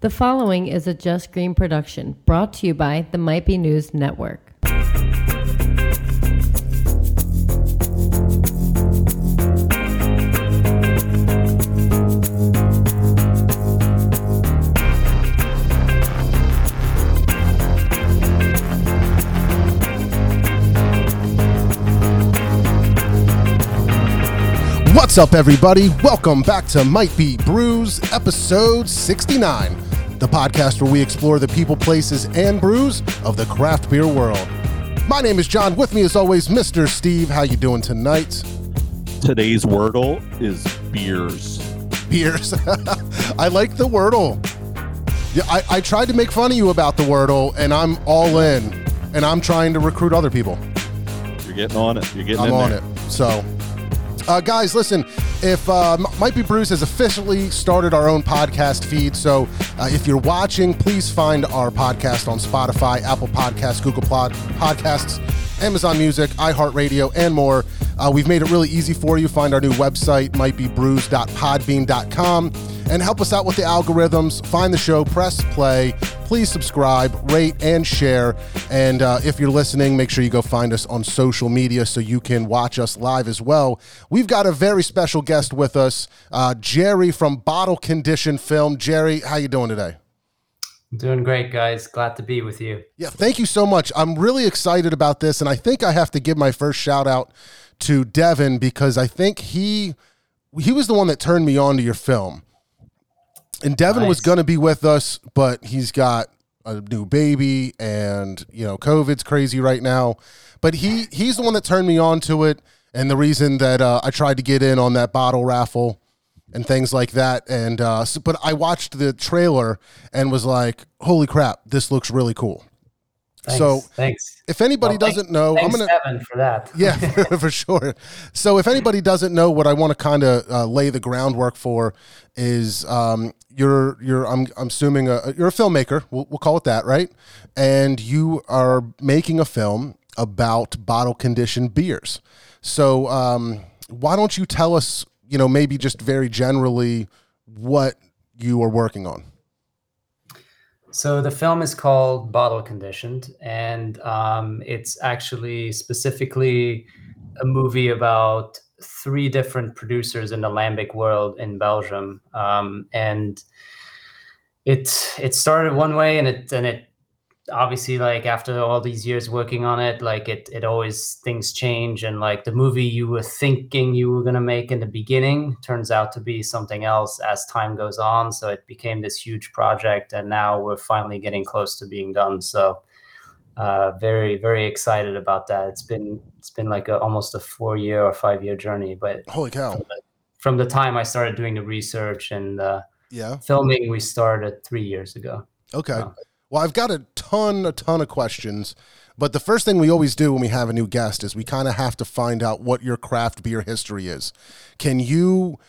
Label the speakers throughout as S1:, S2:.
S1: The following is a Just Green production brought to you by the Might Be News Network.
S2: What's up, everybody? Welcome back to Might Be Brews, episode 69, the podcast where we explore the people, places, and brews of the craft beer world. My name is John. With me, as always, Mr. Steve. How you doing tonight?
S3: Today's wordle is beers.
S2: Beers. I like the Wordle. Yeah, I, I tried to make fun of you about the Wordle, and I'm all in, and I'm trying to recruit other people.
S3: You're getting on it. You're getting
S2: I'm on
S3: there.
S2: it. So, uh, guys, listen. If uh, Might Be Brews has officially started our own podcast feed, so uh, if you're watching, please find our podcast on Spotify, Apple Podcasts, Google Pod- Podcasts, Amazon Music, iHeartRadio, and more. Uh, we've made it really easy for you. Find our new website, might be mightbebrews.podbean.com, and help us out with the algorithms. Find the show, press play. Please subscribe, rate, and share. And uh, if you're listening, make sure you go find us on social media so you can watch us live as well. We've got a very special guest with us, uh, Jerry from Bottle Condition Film. Jerry, how you doing today?
S4: Doing great, guys. Glad to be with you.
S2: Yeah, thank you so much. I'm really excited about this, and I think I have to give my first shout out to Devin because I think he he was the one that turned me on to your film. And Devin was going to be with us, but he's got a new baby, and you know, COVID's crazy right now. But he he's the one that turned me on to it, and the reason that uh, I tried to get in on that bottle raffle and things like that. And uh, so, but I watched the trailer and was like, "Holy crap, this looks really cool."
S4: Thanks.
S2: So,
S4: thanks.
S2: If anybody
S4: Well,
S2: doesn't know, I'm gonna
S4: Evan, for that.
S2: yeah, for sure. So if anybody doesn't know what I want to kind of uh, lay the groundwork for is um, you're you're I'm I'm assuming a, you're a filmmaker. We'll, we'll call it that, right? And you are making a film about bottle conditioned beers. So um, why don't you tell us, you know, maybe just very generally what you are working on?
S4: So the film is called Bottle Conditioned, and um, it's actually specifically a movie about three different producers in the lambic world in Belgium, um, and it it started one way, and it and it obviously like after all these years working on it like it it always things change and like the movie you were thinking you were going to make in the beginning turns out to be something else as time goes on so it became this huge project and now we're finally getting close to being done so uh, very very excited about that it's been it's been like a, almost a four year or five year journey but
S2: Holy cow!
S4: from the time i started doing the research and uh,
S2: Yeah.
S4: filming we started three years ago
S2: Okay.
S4: Oh.
S2: Well, I've got a ton, a ton of questions, but the first thing we always do when we have a new guest is we kind of have to find out what your craft beer history is. Can you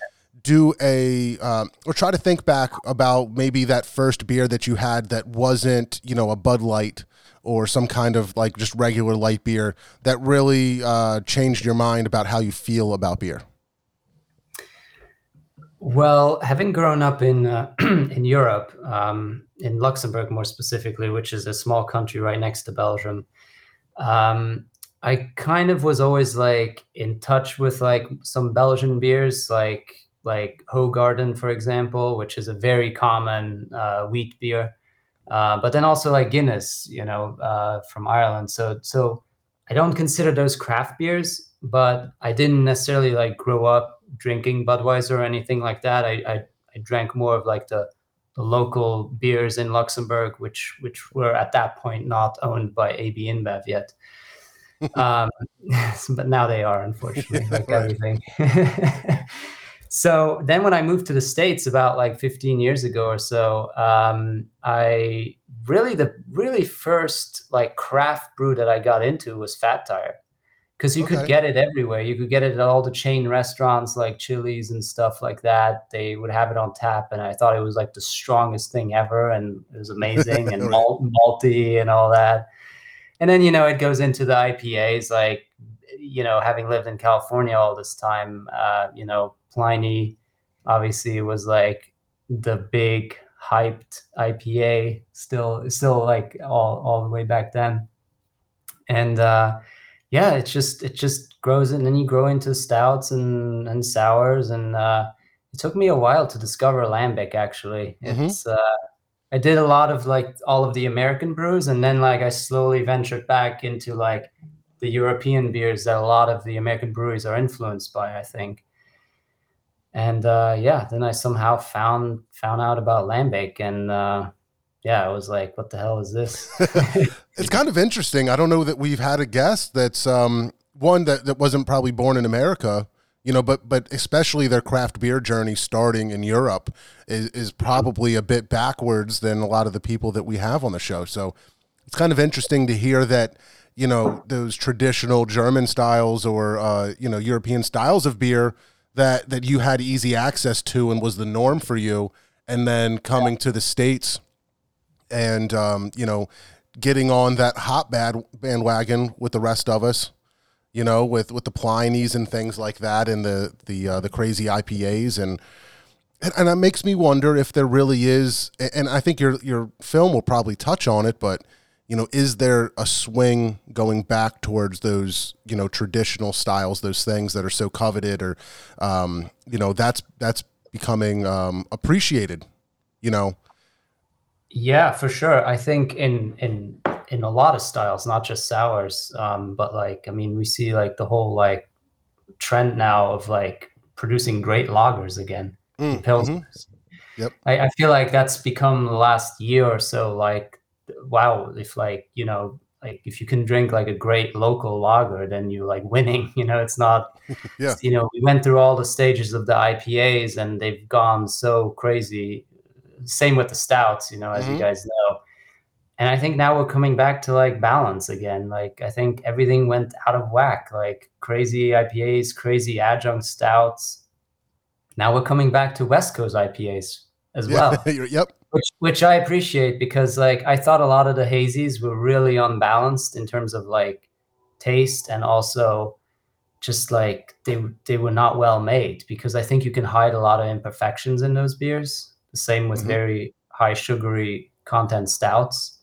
S2: do a um, or try to think back about maybe that first beer that you had that wasn't, you know, a Bud Light or some kind of like just regular light beer that really uh, changed your mind about how you feel about beer?
S4: Well, having grown up in uh, in Europe, um, in Luxembourg more specifically, which is a small country right next to Belgium, um, I kind of was always like in touch with like some Belgian beers, like like Hoegaarden, for example, which is a very common uh, wheat beer, uh, but then also like Guinness, you know, uh, from Ireland. So so I don't consider those craft beers, but I didn't necessarily like grow up drinking Budweiser or anything like that. I I, I drank more of like the local beers in Luxembourg, which which were at that point not owned by AB InBev yet. um, but now they are, unfortunately, like everything. so then, when I moved to the states about like 15 years ago or so, um, I really the really first like craft brew that I got into was Fat Tire because you
S2: Okay.
S4: could get it everywhere. You could get it at all the chain restaurants like Chili's and stuff like that. They would have it on tap, and I thought it was like the strongest thing ever, and it was amazing and malt, malty and all that. And then you know it goes into the IPAs, like you know having lived in California all this time, uh, you know Pliny obviously was like the big hyped IPA still still like all all the way back then. And uh yeah, it's just it just grows and then you grow into stouts and and sours and uh it took me a while to discover lambic actually.
S2: Mhm.
S4: It's uh I did a lot of like all of the American brews and then like I slowly ventured back into like the European beers that a lot of the American breweries are influenced by, I think. And uh, yeah, then I somehow found found out about lambic, and uh, yeah, I was like, "What the hell is this?"
S2: It's kind of interesting. I don't know that we've had a guest that's um, one that, that wasn't probably born in America, you know, but but especially their craft beer journey starting in Europe is, is probably a bit backwards than a lot of the people that we have on the show. So it's kind of interesting to hear that, you know, those traditional German styles or uh, you know European styles of beer that that you had easy access to and was the norm for you, and then coming to the states and um, you know getting on that hot bad bandwagon with the rest of us you know with with the Pliny's and things like that and the the uh, the crazy IPAs and and, it makes me wonder if there really is and I think your your film will probably touch on it but you know is there a swing going back towards those you know traditional styles those things that are so coveted or um, you know that's that's becoming um, appreciated you know
S4: yeah, for sure. I think in in in a lot of styles, not just sours, um, but like I mean, we see like the whole like trend now of like producing great lagers again,
S2: Mm,
S4: pilsners.
S2: Yep.
S4: I, I feel like that's become the last year or so. Like, wow, if like you know, like if you can drink like a great local lager, then you're like winning. You know, it's not.
S2: Yeah.
S4: You know, we went through all the stages of the IPAs, and they've gone so crazy. Same with the stouts, you know, as
S2: Mhm.
S4: you guys know. And I think now we're coming back to like balance again. Like I think everything went out of whack. Like crazy IPAs, crazy adjunct stouts. Now we're coming back to West Coast IPAs as well
S2: yeah yep
S4: which which I appreciate because like I thought a lot of the hazies were really unbalanced in terms of like taste and also just like they they were not well made because I think you can hide a lot of imperfections in those beers. The same with
S2: Mhm.
S4: very high sugary content stouts.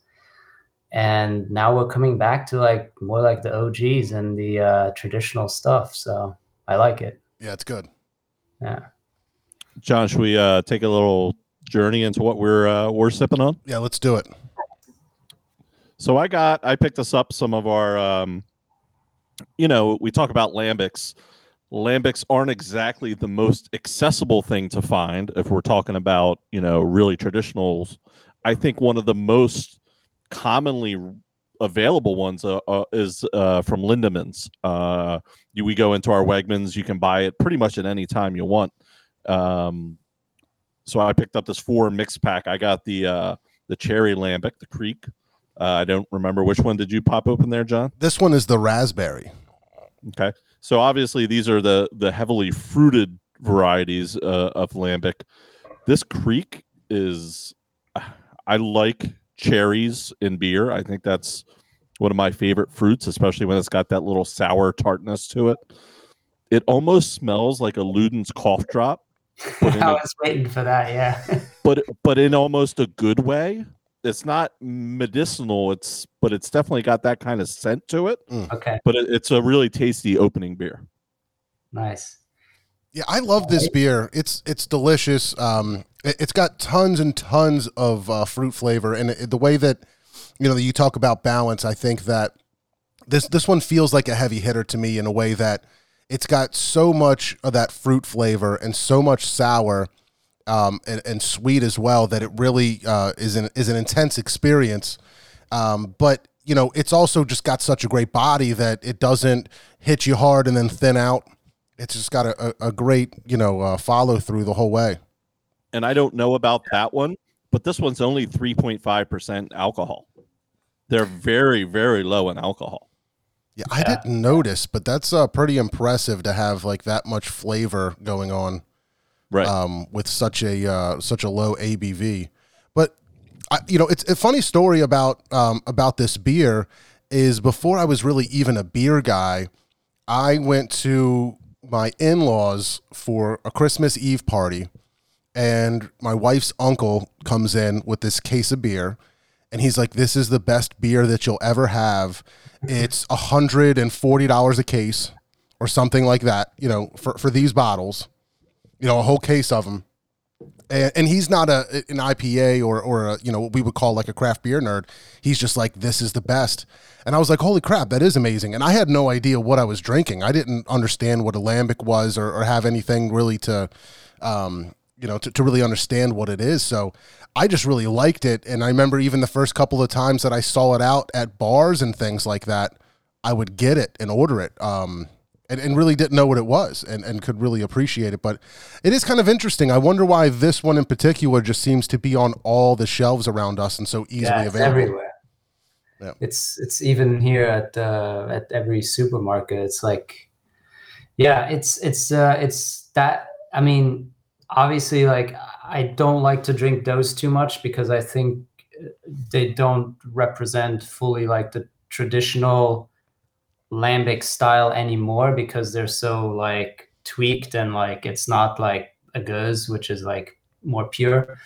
S4: And now we're coming back to like more like the OGs and the uh, traditional stuff. So I like it.
S2: yeah it's good
S4: Yeah.
S3: John, should we uh, take a little journey into what we're uh, we're sipping on?
S2: yeah let's do it
S3: So I got I picked us up some of our um you know, we talk about lambics. Lambics aren't exactly the most accessible thing to find if we're talking about, you know, really traditionals. I think one of the most commonly available ones uh, uh, is uh, from Lindemans. Uh, you, we go into our Wegmans, you can buy it pretty much at any time you want. Um, so I picked up this four mix pack. I got the uh, the cherry lambic, the Kriek. Uh, I don't remember which one did you pop open there, John?
S2: this one is the raspberry
S3: Okay, so obviously these are the the heavily fruited varieties uh, of lambic. This Kriek is, I like cherries in beer. I think that's one of my favorite fruits, especially when it's got that little sour tartness to it. It almost smells like a Luden's cough drop,
S4: I
S3: a-
S4: was waiting for that. Yeah.
S3: but but in almost a good way. It's not medicinal. It's but it's definitely got that kind of scent to it.
S4: okay.
S3: But it, it's a really tasty opening beer.
S4: Nice.
S2: Yeah, I love this beer. It's it's delicious. Um, it, has got tons and tons of uh, fruit flavor, and it, the way that you know that you talk about balance, I think that this this one feels like a heavy hitter to me in a way that it's got so much of that fruit flavor and so much sour um, and, and sweet as well that it really uh, is an is an intense experience. Um, but you know, it's also just got such a great body that it doesn't hit you hard and then thin out. It's just got a, a, a great you know uh, follow through the whole way.
S3: And I don't know about that one, but this one's only 3.5% alcohol. They're very, very low in alcohol.
S2: Yeah, I
S4: Yeah.
S2: didn't notice, but that's uh, pretty impressive to have like that much flavor going on.
S3: Right.
S2: um, with such a uh, such a low ABV. But I, you know, it's a funny story about um, about this beer. Is before I was really even a beer guy, I went to my in laws for a Christmas Eve party, and my wife's uncle comes in with this case of beer and he's like this is the best beer that you'll ever have it's hundred and forty dollars a case or something like that you know for, for these bottles you know a whole case of them and, and he's not a an ipa or or a, you know what we would call like a craft beer nerd he's just like this is the best and i was like holy crap that is amazing and i had no idea what i was drinking i didn't understand what alembic was or, or have anything really to um, you know, to, to really understand what it is. So I just really liked it. And I remember even the first couple of times that I saw it out at bars and things like that, I would get it and order it. Um, and, and really didn't know what it was and, and could really appreciate it. But it is kind of interesting. I wonder why this one in particular just seems to be on all the shelves around us and so easily
S4: yeah, it's
S2: available.
S4: everywhere.
S2: Yeah.
S4: It's it's even here at uh, at every supermarket. It's like, yeah, it's it's uh, it's that. I mean, obviously, like I don't like to drink those too much because I think uh, they don't represent fully like the traditional lambic style anymore because they're so like tweaked and like it's not like a gueuze, which is like more pure.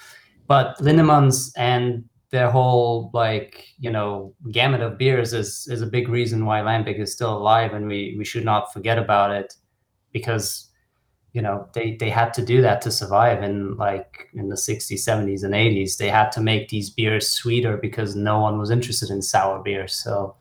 S4: But Lindemans and their whole like you know gamut of beers is is a big reason why lambic is still alive, and we we should not forget about it because you know they they had to do that to survive in like in the 60s 70s and 80s they had to make these beers sweeter because no one was interested in sour beer so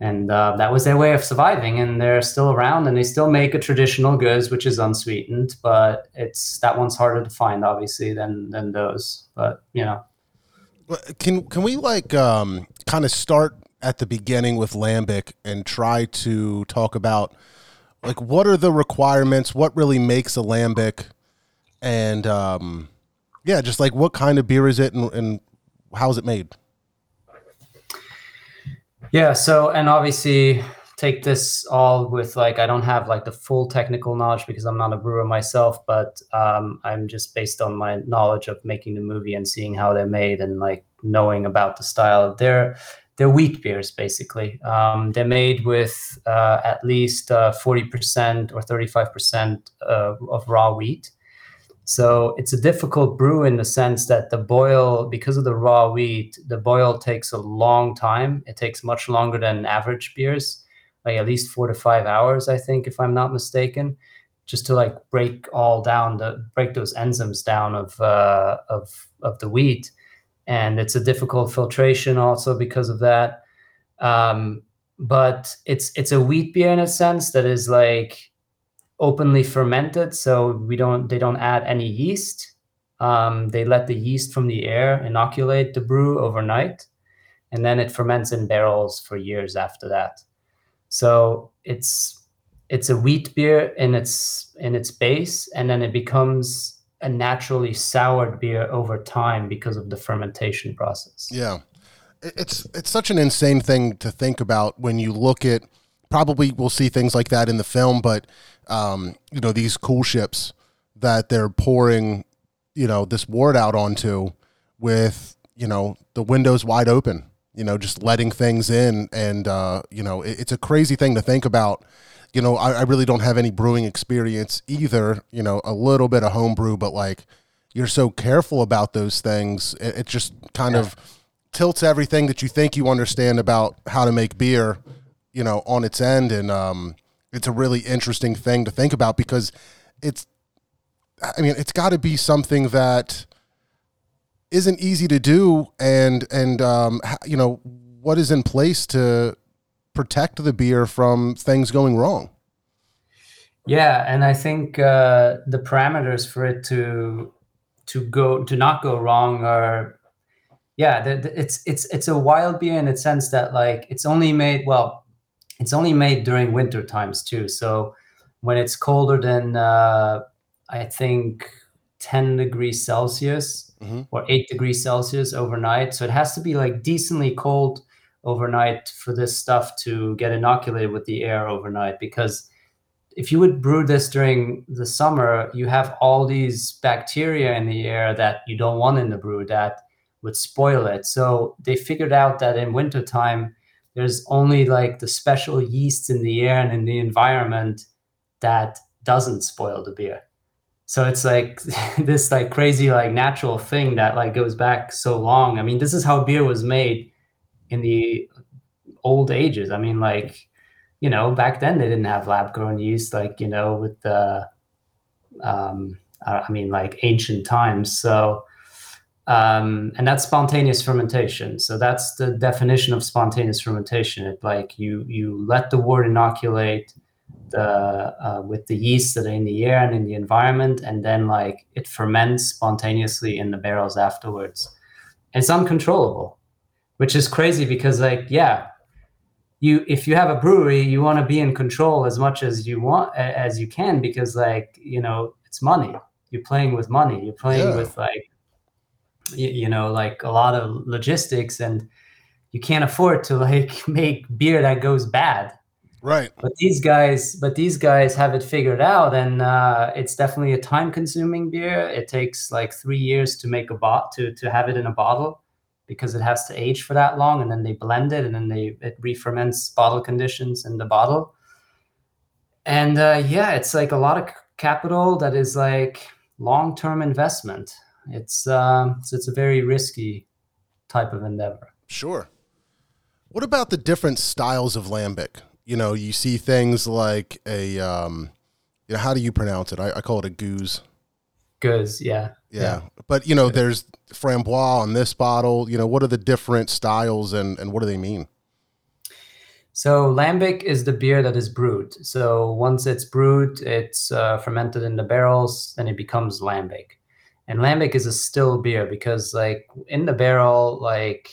S4: and uh, that was their way of surviving and they're still around and they still make a traditional gueuze which is unsweetened but it's that one's harder to find obviously than than those but you know
S2: Can can we like um, kind of start at the beginning with lambic and try to talk about like what are the requirements? What really makes a lambic? And um, yeah, just like what kind of beer is it, and, and how is it made?
S4: Yeah. So, and obviously, take this all with like I don't have like the full technical knowledge because I'm not a brewer myself, but um, I'm just based on my knowledge of making the movie and seeing how they're made and like knowing about the style. They're they're wheat beers basically. Um, they're made with uh, at least uh, 40% or 35% uh, of raw wheat. So it's a difficult brew in the sense that the boil, because of the raw wheat, the boil takes a long time. It takes much longer than average beers, like at least four to five hours, I think, if I'm not mistaken, just to like break all down the break those enzymes down of uh, of of the wheat, and it's a difficult filtration also because of that. Um, but it's it's a wheat beer in a sense that is like openly fermented so we don't they don't add any yeast. Um, they let the yeast from the air inoculate the brew overnight and then it ferments in barrels for years after that. So it's it's a wheat beer in its in its base and then it becomes a naturally soured beer over time because of the fermentation process.
S2: Yeah, it's it's such an insane thing to think about when you look at. Probably we'll see things like that in the film, but um, you know these coolships that they're pouring, you know, this wort out onto with you know the windows wide open, you know, just letting things in, and uh, you know it, it's a crazy thing to think about. You know, I, I really don't have any brewing experience either. You know, a little bit of homebrew, but like you're so careful about those things, it, it just kind of tilts everything that you think you understand about how to make beer, you know, on its end. And um, it's a really interesting thing to think about because it's, I mean, it's got to be something that isn't easy to do. And, and, um, you know, what is in place to protect the beer from things going wrong?
S4: Yeah, and I think uh, the parameters for it to to go to not go wrong are yeah, it's it's it's a wild beer in the sense that like it's only made well, it's only made during winter times too. So when it's colder than uh, I think ten degrees Celsius
S2: Mhm.
S4: or eight degrees Celsius overnight, so it has to be like decently cold overnight for this stuff to get inoculated with the air overnight because if you would brew this during the summer, you have all these bacteria in the air that you don't want in the brew that would spoil it. So they figured out that in wintertime, there's only like the special yeast in the air and in the environment that doesn't spoil the beer. so it's like this like crazy like natural thing that like goes back so long. I mean, this is how beer was made in the old ages. I mean, like you know, back then they didn't have lab grown yeast, like you know, with the um, I mean, like ancient times. So um, and that's spontaneous fermentation. So that's the definition of spontaneous fermentation. It like you you let the wort inoculate the uh, with the yeast that are in the air and in the environment, and then like it ferments spontaneously in the barrels afterwards. And it's uncontrollable, which is crazy because like yeah, you if you have a brewery, you want to be in control as much as you want as you can because like you know it's money. You're playing with money. You're playing yeah. with like you, you know like a lot of logistics and you can't afford to like make beer that goes bad.
S2: Right.
S4: But these guys but these guys have it figured out and uh, it's definitely a time consuming beer. It takes like three years to make a bot to to have it in a bottle because it has to age for that long and then they blend it and then they it re-ferments bottle conditions in the bottle. And uh, yeah it's like a lot of capital that is like long-term investment it's um, so it's a very risky type of endeavor.
S2: Sure. What about the different styles of lambic? You know, you see things like a, um, you know, how do you pronounce it? I, I call it a gueuze.
S4: Gueuze, yeah.
S2: yeah. yeah. But, you know, there's framboise on this bottle. You know, what are the different styles and, and what do they mean?
S4: So lambic is the beer that is brewed. So once it's brewed, it's uh, fermented in the barrels, then it becomes lambic and lambic is a still beer because like in the barrel like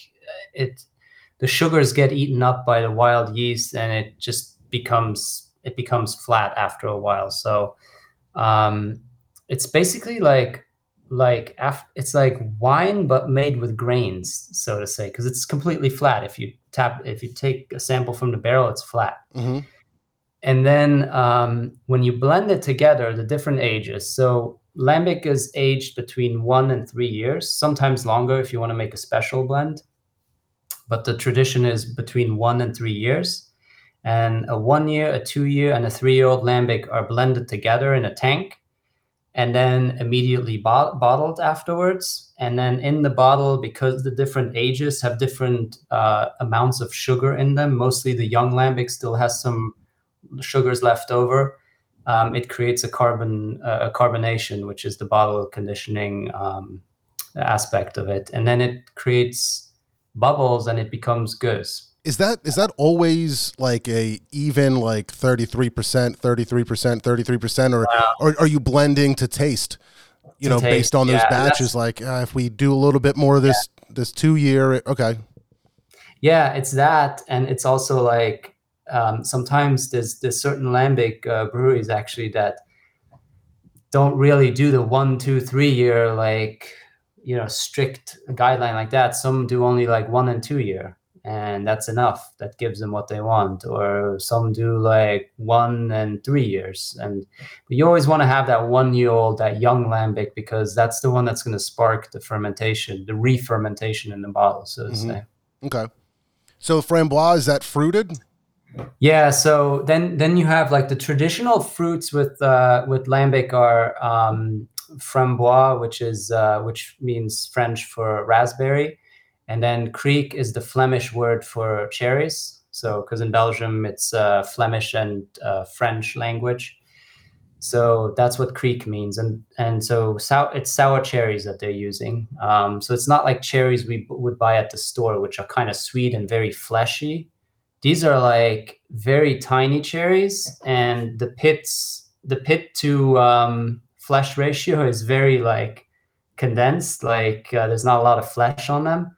S4: it the sugars get eaten up by the wild yeast and it just becomes it becomes flat after a while. So um it's basically like like af- it's like wine but made with grains so to say because it's completely flat. If you tap if you take a sample from the barrel it's flat. Mm-hmm. and then um, when you blend it together the different ages so Lambic is aged between one and three years, sometimes longer if you want to make a special blend. But the tradition is between one and three years. And a one year, a two year, and a three year old Lambic are blended together in a tank and then immediately bot- bottled afterwards. And then in the bottle, because the different ages have different uh, amounts of sugar in them, mostly the young Lambic still has some sugars left over um, it creates a carbon uh, a carbonation, which is the bottle conditioning um, aspect of it, and then it creates bubbles and it becomes gueuze.
S2: Is that is that always like a even like thirty three percent, thirty three percent, thirty three percent, or wow. or are you blending to taste? You to know, taste, based on those batches, like uh, if we do a little bit more of this yeah. this two year, okay.
S4: Yeah, it's that, and it's also like um, sometimes there's there's certain lambic uh, breweries actually that don't really do the one, two, three year like you know strict guideline like that. Some do only like one and two year, and that's enough. That gives them what they want. Or some do like one and three years, and but you always want to have that one year old, that young lambic, because that's the one that's going to spark the fermentation, the re-fermentation in the bottle, so to mm-hmm. say.
S2: Okay. So framboise is that fruited?
S4: Yeah, so then then you have like the traditional fruits with uh, with lambic are um, framboise, which is uh, which means French for raspberry, and then kriek is the Flemish word for cherries. So because in Belgium it's uh, Flemish and uh, French language, so that's what kriek means, and and so sour, it's sour cherries that they're using. Um, so it's not like cherries we would buy at the store, which are kind of sweet and very fleshy these are like very tiny cherries and the pits the pit to um, flesh ratio is very like condensed like uh, there's not a lot of flesh on them.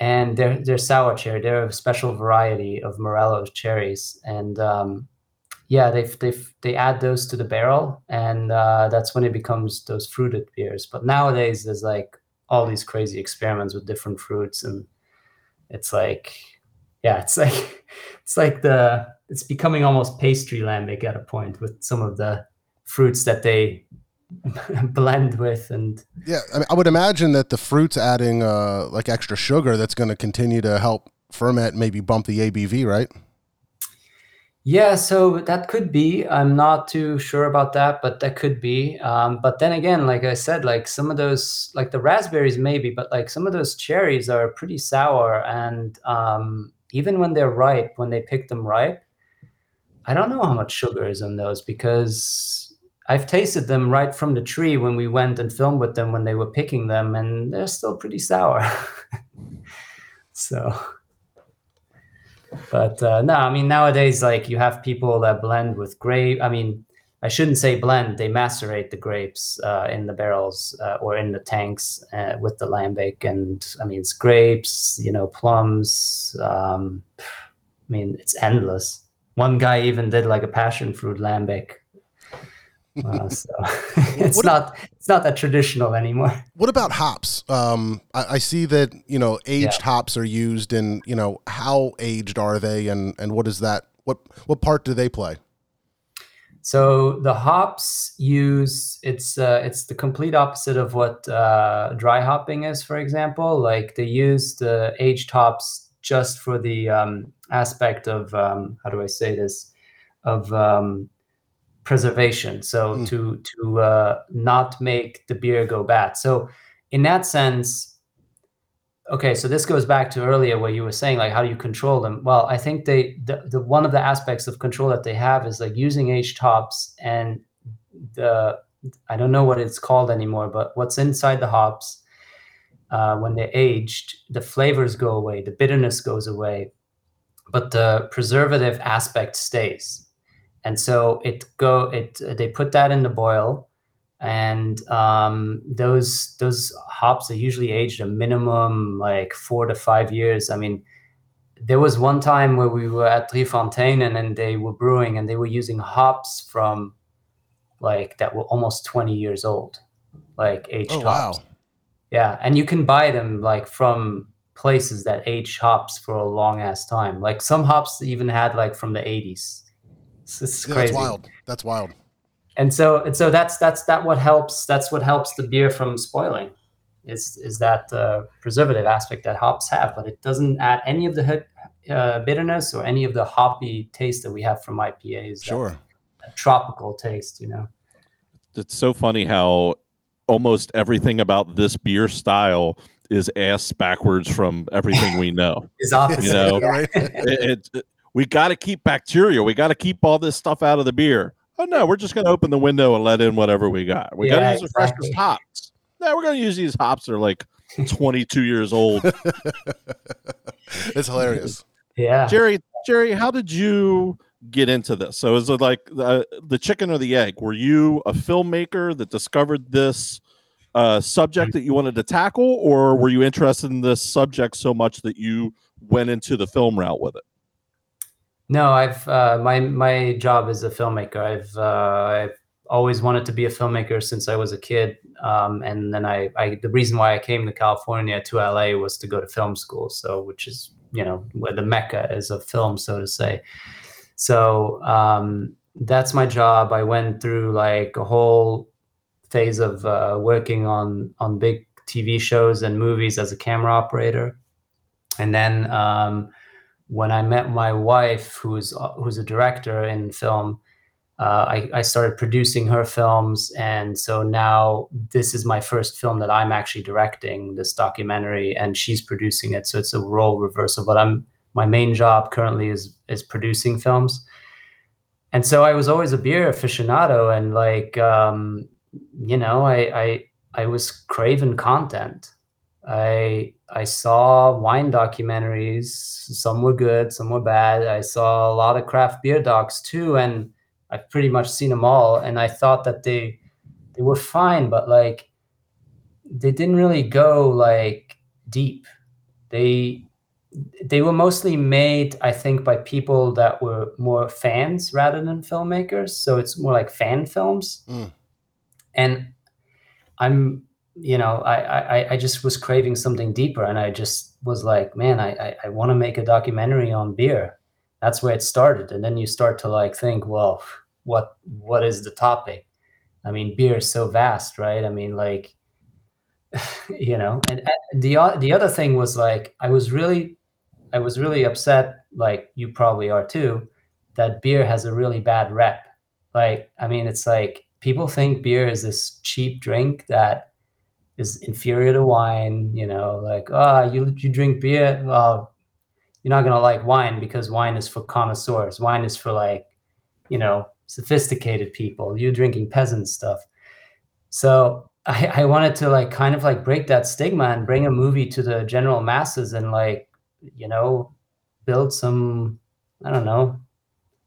S4: And they're they're sour cherry they're a special variety of Morelos cherries. And um, yeah they they they add those to the barrel and uh, that's when it becomes those fruited beers. But nowadays there's like all these crazy experiments with different fruits and it's like yeah, it's like it's like the it's becoming almost pastry lambic at a point with some of the fruits that they blend with and
S2: yeah I, mean, I would imagine that the fruits adding uh like extra sugar that's going to continue to help ferment maybe bump the abv right
S4: Yeah, so that could be. I'm not too sure about that, but that could be. Um, but then again, like I said, like some of those, like the raspberries maybe, but like some of those cherries are pretty sour, and um, even when they're ripe, when they pick them ripe, I don't know how much sugar is in those because I've tasted them right from the tree when we went and filmed with them when they were picking them, and they're still pretty sour. so but uh, no, I mean nowadays, like you have people that blend with grape. I mean, I shouldn't say blend; they macerate the grapes uh, in the barrels uh, or in the tanks uh, with the lambic. And I mean, it's grapes, you know, plums. Um, I mean, it's endless. One guy even did like a passion fruit lambic uh, so it's what, not it's not that traditional anymore.
S2: What about hops? Um, I, I, see that you know aged yeah. hops are used, and you know how aged are they, and and what is that? What what part do they play?
S4: So the hops use it's uh, it's the complete opposite of what uh, dry hopping is. For example, like they use the aged hops just for the um, aspect of um, how do I say this of um, preservation so mm. to to uh, not make the beer go bad so in that sense okay so this goes back to earlier where you were saying like how do you control them? Well i think they the, the one of the aspects of control that they have is like using aged hops and the i don't know what it's called anymore but what's inside the hops uh, when they're aged the flavors go away the bitterness goes away but the preservative aspect stays. And so it go it they put that in the boil and um, those those hops are usually aged a minimum like four to five years i mean there was one time where we were at Drie Fonteinen and then they were brewing and they were using hops from like that were almost 20 years old like aged oh, hops wow. yeah and you can buy them like from places that age hops for a long ass time like some hops even had like from the 80s it's, it's
S2: yeah,
S4: crazy.
S2: That's wild. That's wild.
S4: And so and so that's that's that what helps. That's what helps the beer from spoiling. Is is that uh, preservative aspect that hops have, but it doesn't add any of the uh, bitterness or any of the hoppy taste that we have from IPAs.
S2: Sure.
S4: That, that tropical taste, you know.
S3: It's so funny how almost everything about this beer style is ass backwards from everything we know.
S4: is opposite.
S3: You know, it, it, we got to keep bacteria. We got to keep all this stuff out of the beer. Oh no, we're just going to open the window and let in whatever we got. We yeah, got to use exactly. the freshest hops. No, we're going to use these hops that are like 22 years old.
S2: it's hilarious.
S4: Yeah,
S3: Jerry. Jerry, how did you get into this? So is it like the, the chicken or the egg? Were you a filmmaker that discovered this uh, subject that you wanted to tackle, or were you interested in this subject so much that you went into the film route with it?
S4: No, I've uh, my my job is a filmmaker. I've uh, I've always wanted to be a filmmaker since I was a kid. Um, and then I, I the reason why I came to California to LA was to go to film school. So which is you know where the mecca is of film, so to say. So um, that's my job. I went through like a whole phase of uh, working on on big TV shows and movies as a camera operator, and then. Um, when I met my wife, who's who's a director in film, uh, I, I, started producing her films, and so now this is my first film that I'm actually directing this documentary, and she's producing it. So it's a role reversal. But I'm my main job currently is is producing films, and so I was always a beer aficionado, and like um, you know, I I I was craving content. I I saw wine documentaries. Some were good, some were bad. I saw a lot of craft beer docs too, and I've pretty much seen them all. And I thought that they they were fine, but like they didn't really go like deep. They they were mostly made, I think, by people that were more fans rather than filmmakers. So it's more like fan films. Mm. And I'm you know, I, I, I just was craving something deeper, and I just was like, man, I, I, I want to make a documentary on beer. That's where it started, and then you start to like think, well, what what is the topic? I mean, beer is so vast, right? I mean, like, you know, and, and the the other thing was like, I was really, I was really upset, like you probably are too, that beer has a really bad rep. Like, I mean, it's like people think beer is this cheap drink that is inferior to wine. You know, like, oh, you you drink beer, well, you're not gonna like wine because wine is for connoisseurs. Wine is for like, you know, sophisticated people. You're drinking peasant stuff. So I, I wanted to like kind of like break that stigma and bring a movie to the general masses and like, you know, build some, I don't know,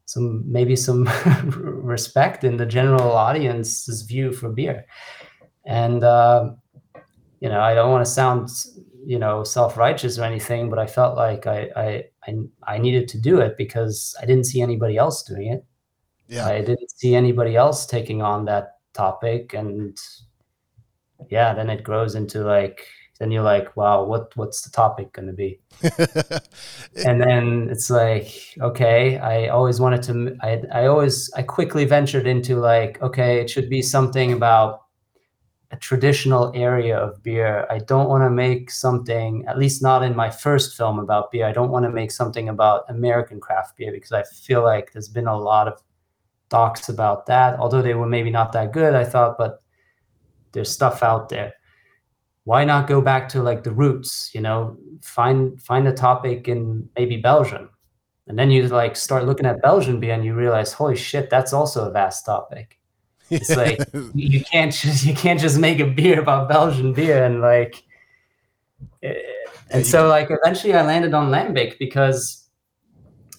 S4: some maybe some respect in the general audience's view for beer. And uh, you know, I don't want to sound you know self-righteous or anything, but I felt like I I I, I needed to do it because I didn't see anybody else doing it.
S2: Yeah.
S4: I didn't see anybody else taking on that topic and yeah, then it grows into like then you're like, wow, what what's the topic going to be? and then it's like, okay, I always wanted to I I always I quickly ventured into like, okay, it should be something about a traditional area of beer. I don't want to make something, at least not in my first film about beer. I don't want to make something about American craft beer because I feel like there's been a lot of docs about that. Although they were maybe not that good, I thought, but there's stuff out there. Why not go back to like the roots, you know, find find a topic in maybe Belgium. And then you like start looking at Belgian beer and you realize, holy shit, that's also a vast topic it's like you can't just you can't just make a beer about Belgian beer and like eh, and so like eventually I landed on Lambic because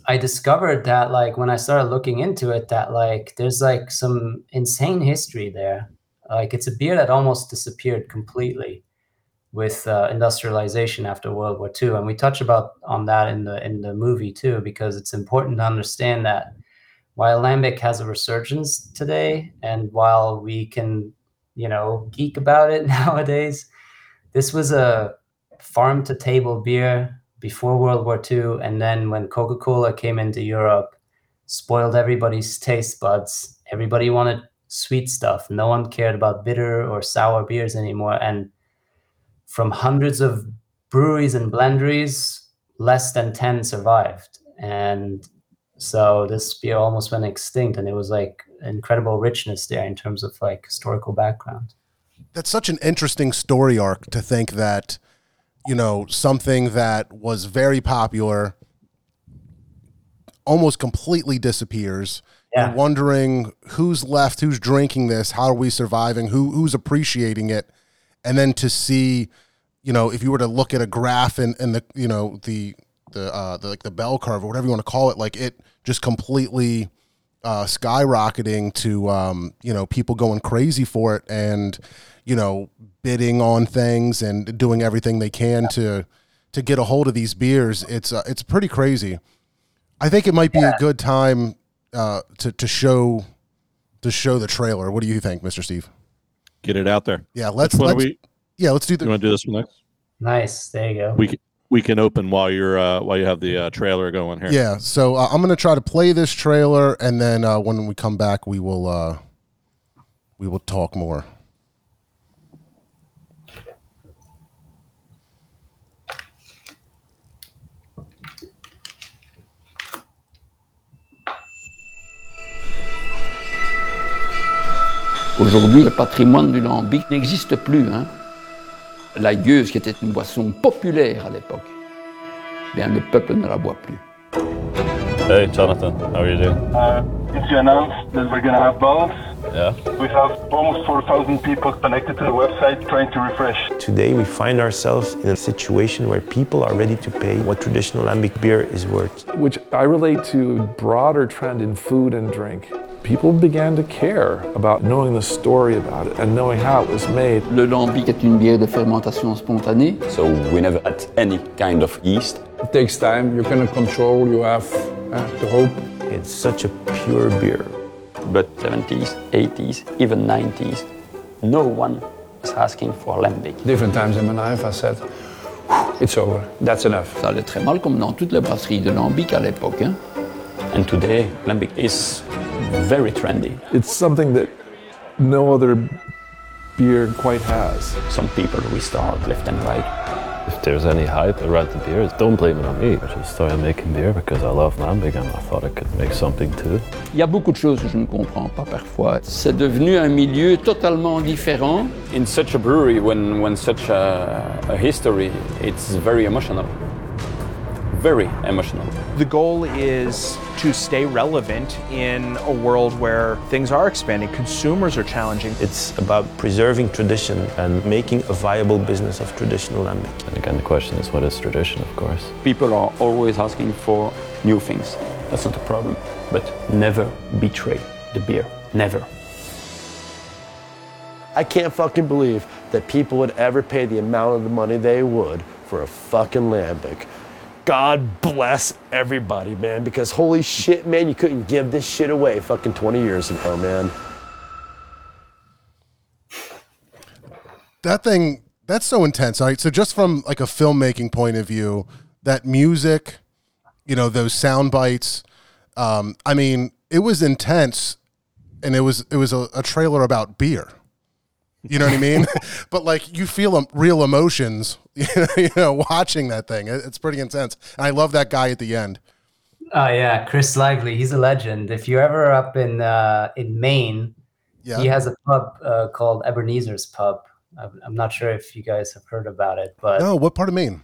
S4: I discovered that like when I started looking into it that like there's like some insane history there. Like it's a beer that almost disappeared completely with uh, industrialization after World War II, and we touch about on that in the in the movie too because it's important to understand that while Lambic has a resurgence today, and while we can, you know, geek about it nowadays, this was a farm to table beer before World War II. And then when Coca Cola came into Europe, spoiled everybody's taste buds. Everybody wanted sweet stuff. No one cared about bitter or sour beers anymore. And from hundreds of breweries and blenderies, less than 10 survived. And so this beer almost went extinct, and it was like incredible richness there in terms of like historical background.
S2: That's such an interesting story arc to think that, you know, something that was very popular almost completely disappears. Yeah. You're wondering who's left, who's drinking this, how are we surviving, who who's appreciating it, and then to see, you know, if you were to look at a graph and and the you know the the uh the like the bell curve or whatever you want to call it, like it just completely uh, skyrocketing to um, you know people going crazy for it and you know bidding on things and doing everything they can to to get a hold of these beers. It's uh, it's pretty crazy. I think it might be yeah. a good time uh, to to show to show the trailer. What do you think, Mister Steve?
S3: Get it out there.
S2: Yeah, let's. let's we, yeah, let's do the.
S3: You want to do this one next?
S4: Nice. There you go.
S3: We we can open while you're uh, while you have the uh, trailer going here.
S2: Yeah, so uh, I'm gonna try to play this trailer, and then uh, when we come back, we will uh, we will talk more.
S5: Aujourd'hui, le patrimoine du lambic n'existe plus. Hein. La gueuse, qui était une boisson populaire à l'époque, bien le peuple ne la boit plus.
S6: Hey, Jonathan, how are you doing?
S7: Uh, since you announced that we're gonna have balance,
S6: yeah.
S7: we have almost 4,000 people connected to the website trying to refresh.
S8: Today we find ourselves in a situation where people are ready to pay what traditional lambic beer is worth.
S9: Which I relate to a broader trend in food and drink people began to care about knowing the story about it and knowing how it was made.
S5: Le lambic est une bière de fermentation spontanée.
S6: So we never had any kind of yeast.
S9: It takes time. You cannot control. You have uh, the hope.
S8: It's such a pure beer.
S10: But 70s, 80s, even 90s, no one was asking for lambic.
S9: Different times in my life, I said, it's over. That's enough.
S5: Ça allait très mal, comme dans toutes les brasseries de lambic à l'époque. Hein?
S10: And today, lambic is very trendy.
S9: It's something that no other beer quite has.
S10: Some people restart left and right.
S11: If there's any hype around the beer, don't blame it on me. I just started making beer because I love lambic and I thought I could make something too.
S5: Il y a beaucoup de choses que je ne comprends pas parfois. C'est devenu un milieu totalement différent.
S10: In such a brewery, when, when such a, a history, it's very emotional. Very emotional.
S12: The goal is to stay relevant in a world where things are expanding, consumers are challenging.
S8: It's about preserving tradition and making a viable business of traditional lambic.
S11: And again, the question is what is tradition, of course?
S10: People are always asking for new things. That's not a problem. But never betray the beer. Never.
S13: I can't fucking believe that people would ever pay the amount of the money they would for a fucking lambic. God bless everybody, man, because holy shit, man, you couldn't give this shit away fucking 20 years ago, man.
S2: That thing, that's so intense. All right. So just from like a filmmaking point of view, that music, you know, those sound bites, um, I mean, it was intense and it was it was a, a trailer about beer. You know what I mean? but like you feel um, real emotions, you know, watching that thing. It's pretty intense. And I love that guy at the end.
S4: Oh yeah, Chris Lively, he's a legend. If you're ever up in uh, in Maine,
S2: Yeah.
S4: he has a pub uh, called Ebenezer's Pub. I'm, I'm not sure if you guys have heard about it, but
S2: No, what part of Maine?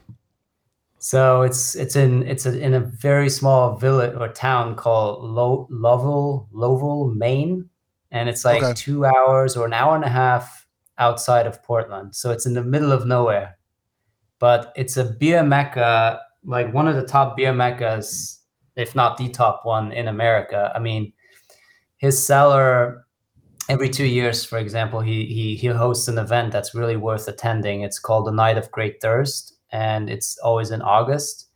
S4: so it's it's in it's a, in a very small village or town called Lo- Lovell, Lovell, Maine, and it's like
S2: Okay.
S4: two hours or an hour and a half outside of Portland. So it's in the middle of nowhere, but it's a beer mecca, like one of the top beer meccas, if not the top one in America. I mean, his cellar every two years, for example, he he he hosts an event that's really worth attending. It's called the Night of Great Thirst, and it's always in August.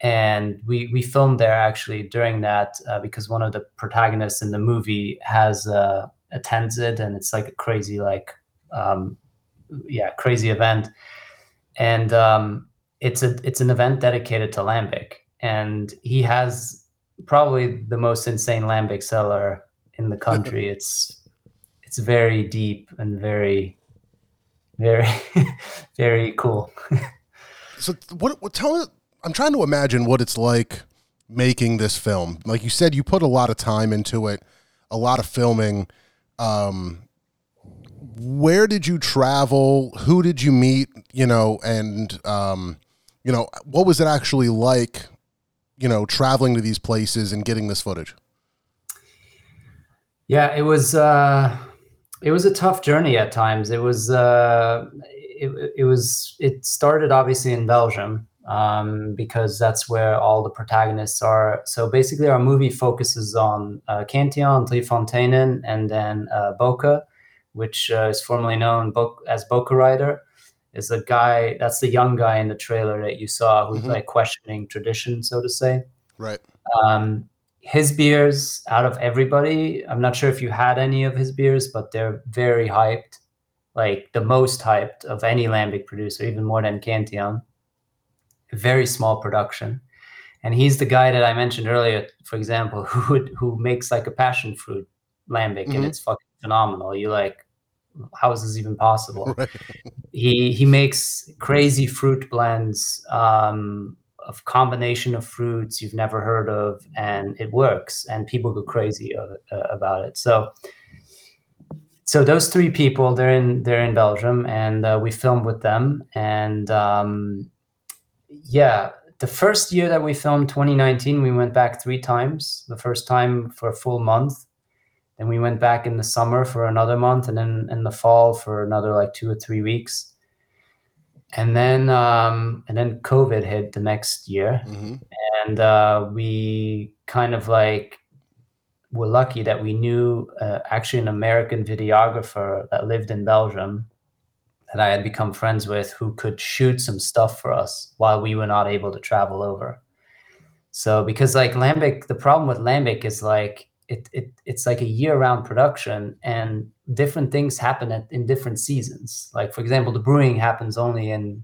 S4: And we we filmed there actually during that uh, because one of the protagonists in the movie has uh, attends it, and it's like a crazy like um, yeah crazy event, and um, it's a it's an event dedicated to lambic, and he has probably the most insane lambic cellar in the country. it's it's very deep and very very very cool.
S2: So what, what tell it I'm trying to imagine what it's like making this film. Like you said you put a lot of time into it, a lot of filming. Um where did you travel? Who did you meet, you know, and um you know, what was it actually like, you know, traveling to these places and getting this footage?
S4: Yeah, it was uh it was a tough journey at times. It was uh it, it was it started obviously in Belgium um because that's where all the protagonists are. So basically our movie focuses on uh Cantillon, Drie Fonteinen and then uh Bokke, which uh, is formerly known Bo- as Bokkereyder is a guy that's the young guy in the trailer that you saw who's
S2: Mhm.
S4: like questioning tradition so to say
S2: Right.
S4: um, his beers out of everybody i'm not sure if you had any of his beers but they're very hyped like the most hyped of any lambic producer even more than cantillon very small production and he's the guy that i mentioned earlier for example who who makes like a passion fruit lambic and
S2: Mhm.
S4: it's fucking phenomenal you like how is this even possible
S2: Right.
S4: he he makes crazy fruit blends um, of combination of fruits you've never heard of, and it works, and people go crazy of, uh, about it. So, so those three people they're in they're in Belgium, and uh, we filmed with them, and um, yeah. The first year that we filmed, 2019, we went back three times. The first time for a full month, then we went back in the summer for another month, and then in the fall for another like two or three weeks. And then um, and then COVID hit the next year,
S2: hmm
S4: and uh, we kind of like were lucky that we knew uh, actually an American videographer that lived in Belgium that I had become friends with who could shoot some stuff for us while we were not able to travel over. So because like Lambic, the problem with Lambic is like it, it it's like a year-round production and different things happen at, in different seasons. Like for example, the brewing happens only in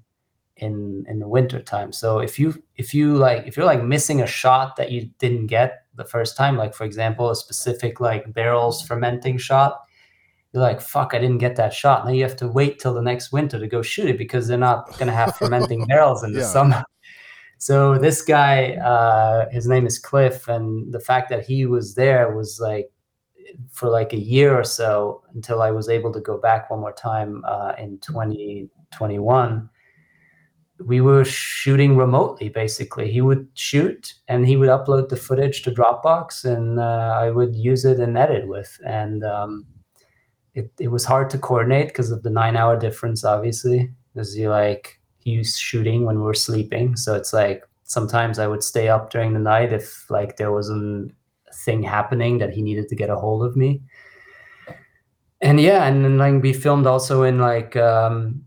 S4: in in the winter time. So if you if you like if you're like missing a shot that you didn't get the first time, like for example, a specific like barrels fermenting shot, you're like, fuck, I didn't get that shot. Now you have to wait till the next winter to go shoot it because they're not going to have fermenting barrels in the
S2: Yeah.
S4: summer. So this guy, uh, his name is Cliff, and the fact that he was there was like for like a year or so until I was able to go back one more time uh, in 2021. We were shooting remotely, basically. He would shoot and he would upload the footage to Dropbox, and uh, I would use it and edit with. And um, it, it was hard to coordinate because of the nine hour difference, obviously, because you like he's shooting when we're sleeping. So it's like sometimes I would stay up during the night if like there was a thing happening that he needed to get a hold of me. And yeah, and then like we filmed also in like um,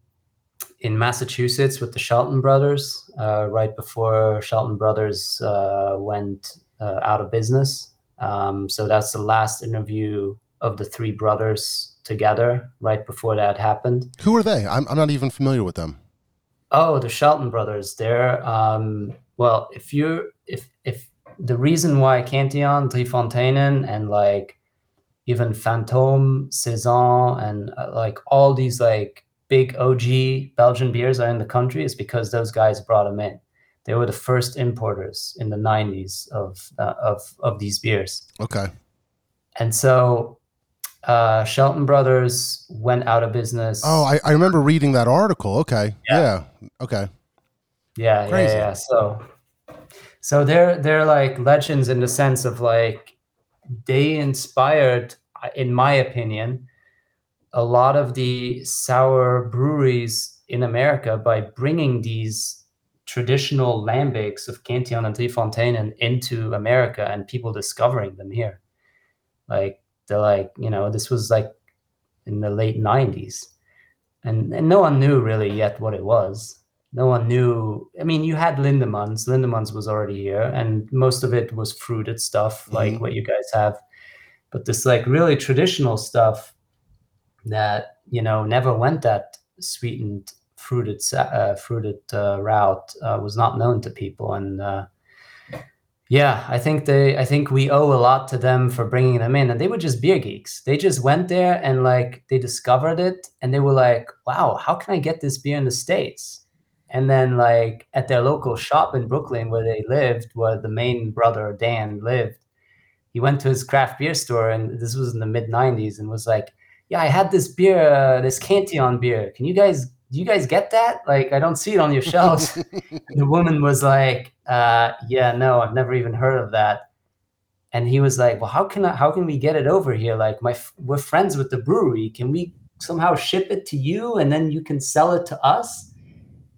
S4: in Massachusetts with the Shelton brothers uh, right before Shelton brothers uh, went uh, out of business. Um, so that's the last interview of the three brothers together right before that happened.
S2: Who are they? I'm, I'm not even familiar with them.
S4: Oh, the Shelton brothers. They're um, well, if you're if if the reason why Cantillon, Drie Fonteinen, and like even Fantôme, Saison, and uh, like all these like big OG Belgian beers are in the country is because those guys brought them in. They were the first importers in the '90s of uh, of of these beers.
S2: Okay.
S4: And so uh, Shelton Brothers went out of business.
S2: Oh, I, I remember reading that article. Okay. Yeah. Okay.
S4: Yeah,
S2: Crazy.
S4: yeah, yeah. So, so they're they're like legends in the sense of like they inspired, in my opinion, a lot of the sour breweries in America by bringing these traditional lambics of Cantillon and Drie Fonteinen into America and people discovering them here. Like they're like, you know, this was like in the late '90s, and and no one knew really yet what it was no one knew. I mean, you had Lindemans. Lindemans was already here, and most of it was fruited stuff like
S2: Mhm.
S4: what you guys have. But this like really traditional stuff that you know never went that sweetened fruited uh, fruited uh, route uh, was not known to people, and uh, yeah, I think they, I think we owe a lot to them for bringing them in, and they were just beer geeks. They just went there and like they discovered it, and they were like, "Wow, how can I get this beer in the states?" And then like at their local shop in Brooklyn where they lived, where the main brother Dan lived, he went to his craft beer store, and this was in the mid '90s, and was like, "Yeah, I had this beer, uh, this Cantillon beer. Can you guys, do you guys get that? Like, I don't see it on your shelves." The woman was like, uh, "Yeah, no, I've never even heard of that." And he was like, "Well, how can I, how can we get it over here? Like, my we're friends with the brewery. Can we somehow ship it to you, and then you can sell it to us?"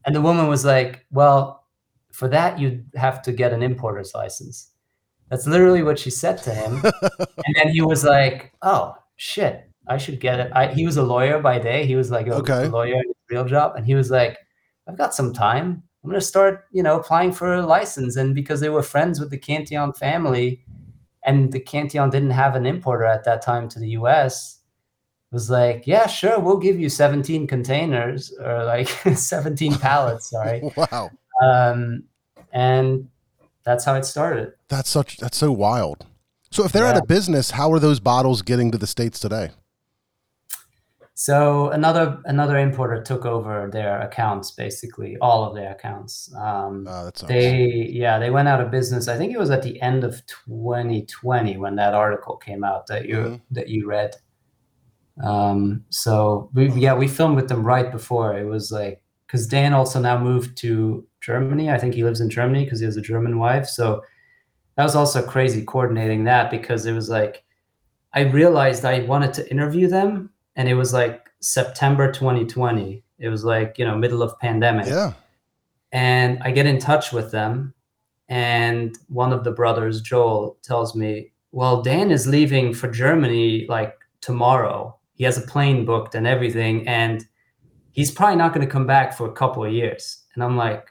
S4: And the woman was like, "Well, for that you'd have to get an importer's license." That's literally what she said to him. and then he was like, "Oh shit, I should get it." I, he was a lawyer by day. He was like a,
S2: Okay.
S4: a lawyer real job, and he was like, "I've got some time. I'm gonna start, you know, applying for a license." And because they were friends with the Cantillon family, and the Cantillon didn't have an importer at that time to the U.S. Was like, yeah, sure, we'll give you 17 containers or like 17 pallets. Sorry.
S2: Wow.
S4: Um, and that's how it started.
S2: That's such that's so wild. So if they're out of business, how are those bottles getting to the states today?
S4: So another another importer took over their accounts, basically all of their accounts. Um,
S2: Oh,
S4: they yeah they went out of business. I think it was at the end of 2020 when that article came out that you
S2: Mhm.
S4: that you read. Um, so we yeah we filmed with them right before it was like because Dan also now moved to Germany. I think he lives in Germany because he has a German wife. So that was also crazy coordinating that because it was like I realized I wanted to interview them, and it was like September 2020. It was like you know middle of pandemic,
S2: Yeah.
S4: and I get in touch with them, and one of the brothers, Joel, tells me, "Well, Dan is leaving for Germany like tomorrow. He has a plane booked and everything, and he's probably not going to come back for a couple of years." And I'm like,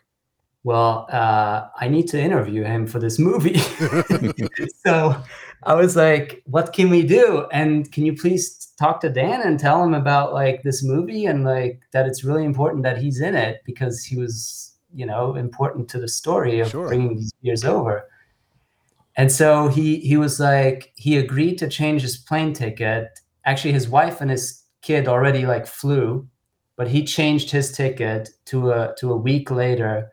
S4: "Well, uh, I need to interview him for this movie." so I was like, "What can we do? And can you please talk to Dan and tell him about like this movie and like that it's really important that he's in it because he was, you know, important to the story of
S2: Sure.
S4: bringing these beers over." And so he he was like he agreed to change his plane ticket actually his wife and his kid already like flew, but he changed his ticket to a to a week later.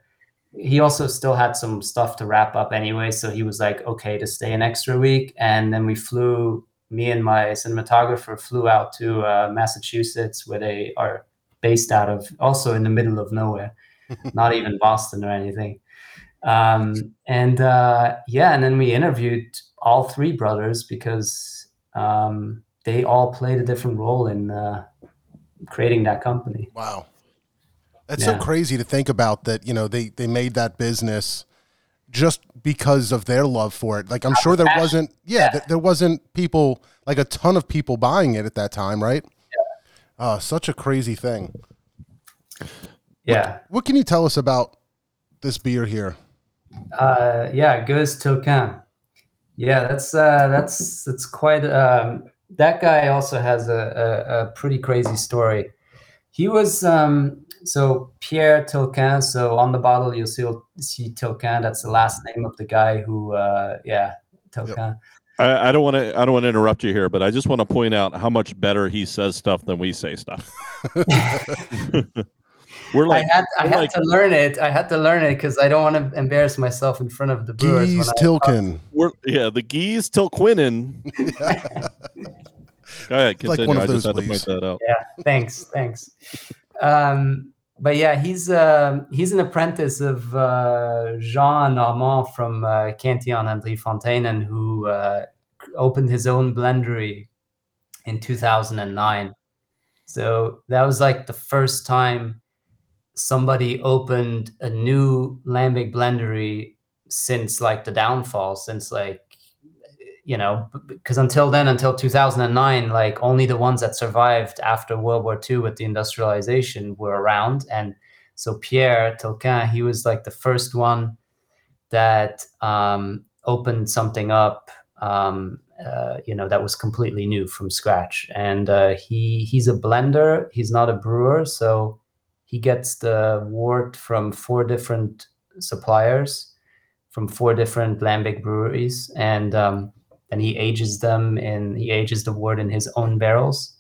S4: He also still had some stuff to wrap up anyway, so he was like okay to stay an extra week, and then we flew. Me and my cinematographer flew out to uh, Massachusetts, where they are based out of, also in the middle of nowhere, not even Boston or anything. Um, and uh, yeah, and then we interviewed all three brothers because um, they all played a different role in uh, creating that company.
S2: Wow. That's
S4: Yeah.
S2: so crazy to think about that, you know, they they made that business just because of their love for it. Like I'm sure there wasn't yeah, th- there wasn't people like a ton of people buying it at that time, right? Yeah. Uh such a crazy thing.
S4: Yeah.
S2: What can you tell us about this beer here?
S4: Uh, yeah, Goes Tokan. Yeah, that's uh, that's that's quite. Um, that guy also has a, a, a pretty crazy story. He was um, so Pierre Tilquin. So on the bottle you'll see, see Tilquin. That's the last name of the guy who. Uh, yeah, Tilquin.
S3: I, I don't want to. I don't want to interrupt you here, but I just want to point out how much better he says stuff than we say stuff. we're like,
S4: I had I
S3: we're
S4: had
S3: like-
S4: to learn it. I had to learn it because I don't want to embarrass myself in front of the brewers. when
S2: Geese
S4: I-
S2: Tilkin.
S3: We're yeah, the geese till Quinnin. Go ahead,
S2: Like
S3: continue.
S2: one of
S3: I just
S2: those,
S3: had to point that out.
S4: yeah thanks thanks um but yeah he's um he's an apprentice of uh, jean normand from uh, cantillon and Fontaine, and who uh, opened his own blendery in 2009 so that was like the first time somebody opened a new lambic blendery since like the downfall since like you know because until then until 2009 like only the ones that survived after world war ii with the industrialization were around. And so pierre tilquin he was like the first one that um, opened something up um, uh, you know that was completely new from scratch. And uh, he he's a blender he's not a brewer. So he gets the wort from four different suppliers from four different lambic breweries. And um, then he ages them in he ages the wort in his own barrels.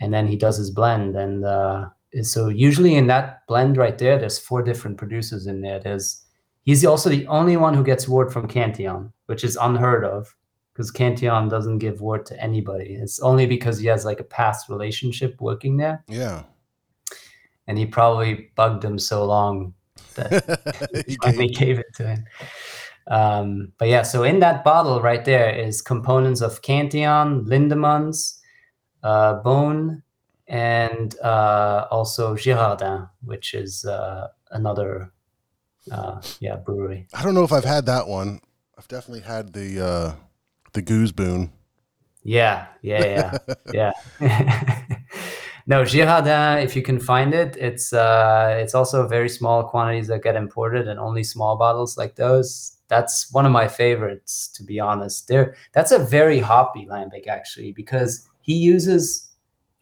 S4: And then he does his blend. And uh, so usually in that blend right there there's four different producers in there. There's he's also the only one who gets wort from cantillon which is unheard of because cantillon doesn't give wort to anybody. It's only because he has like a past relationship working there.
S2: Yeah.
S4: and he probably bugged him so long that he finally gave it to him. Um, but yeah, so in that bottle right there is components of Cantillon, Lindemans, uh, Boon, and uh, also Girardin, which is uh, another uh, yeah brewery.
S2: I don't know if I've had that one. I've definitely had the uh the goose boon.
S4: Yeah, yeah, yeah, yeah. no, Girardin, if you can find it, it's uh, it's also very small quantities that get imported and only small bottles like those. That's one of my favorites, to be honest. There, that's a very hoppy lambic actually because he uses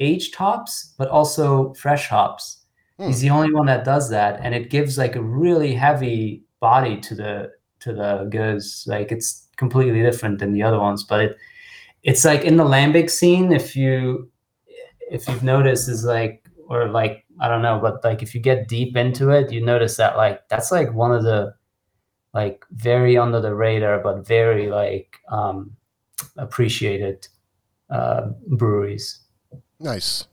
S4: aged hops, but also fresh hops. Hmm. He's the only one that does that, and it gives like a really heavy body to the to the goods. Like it's completely different than the other ones, but it it's like in the lambic scene if you if you've noticed is like or like i don't know but like if you get deep into it you notice that like that's like one of the like very under the radar but very like um appreciated uh breweries
S2: Nice.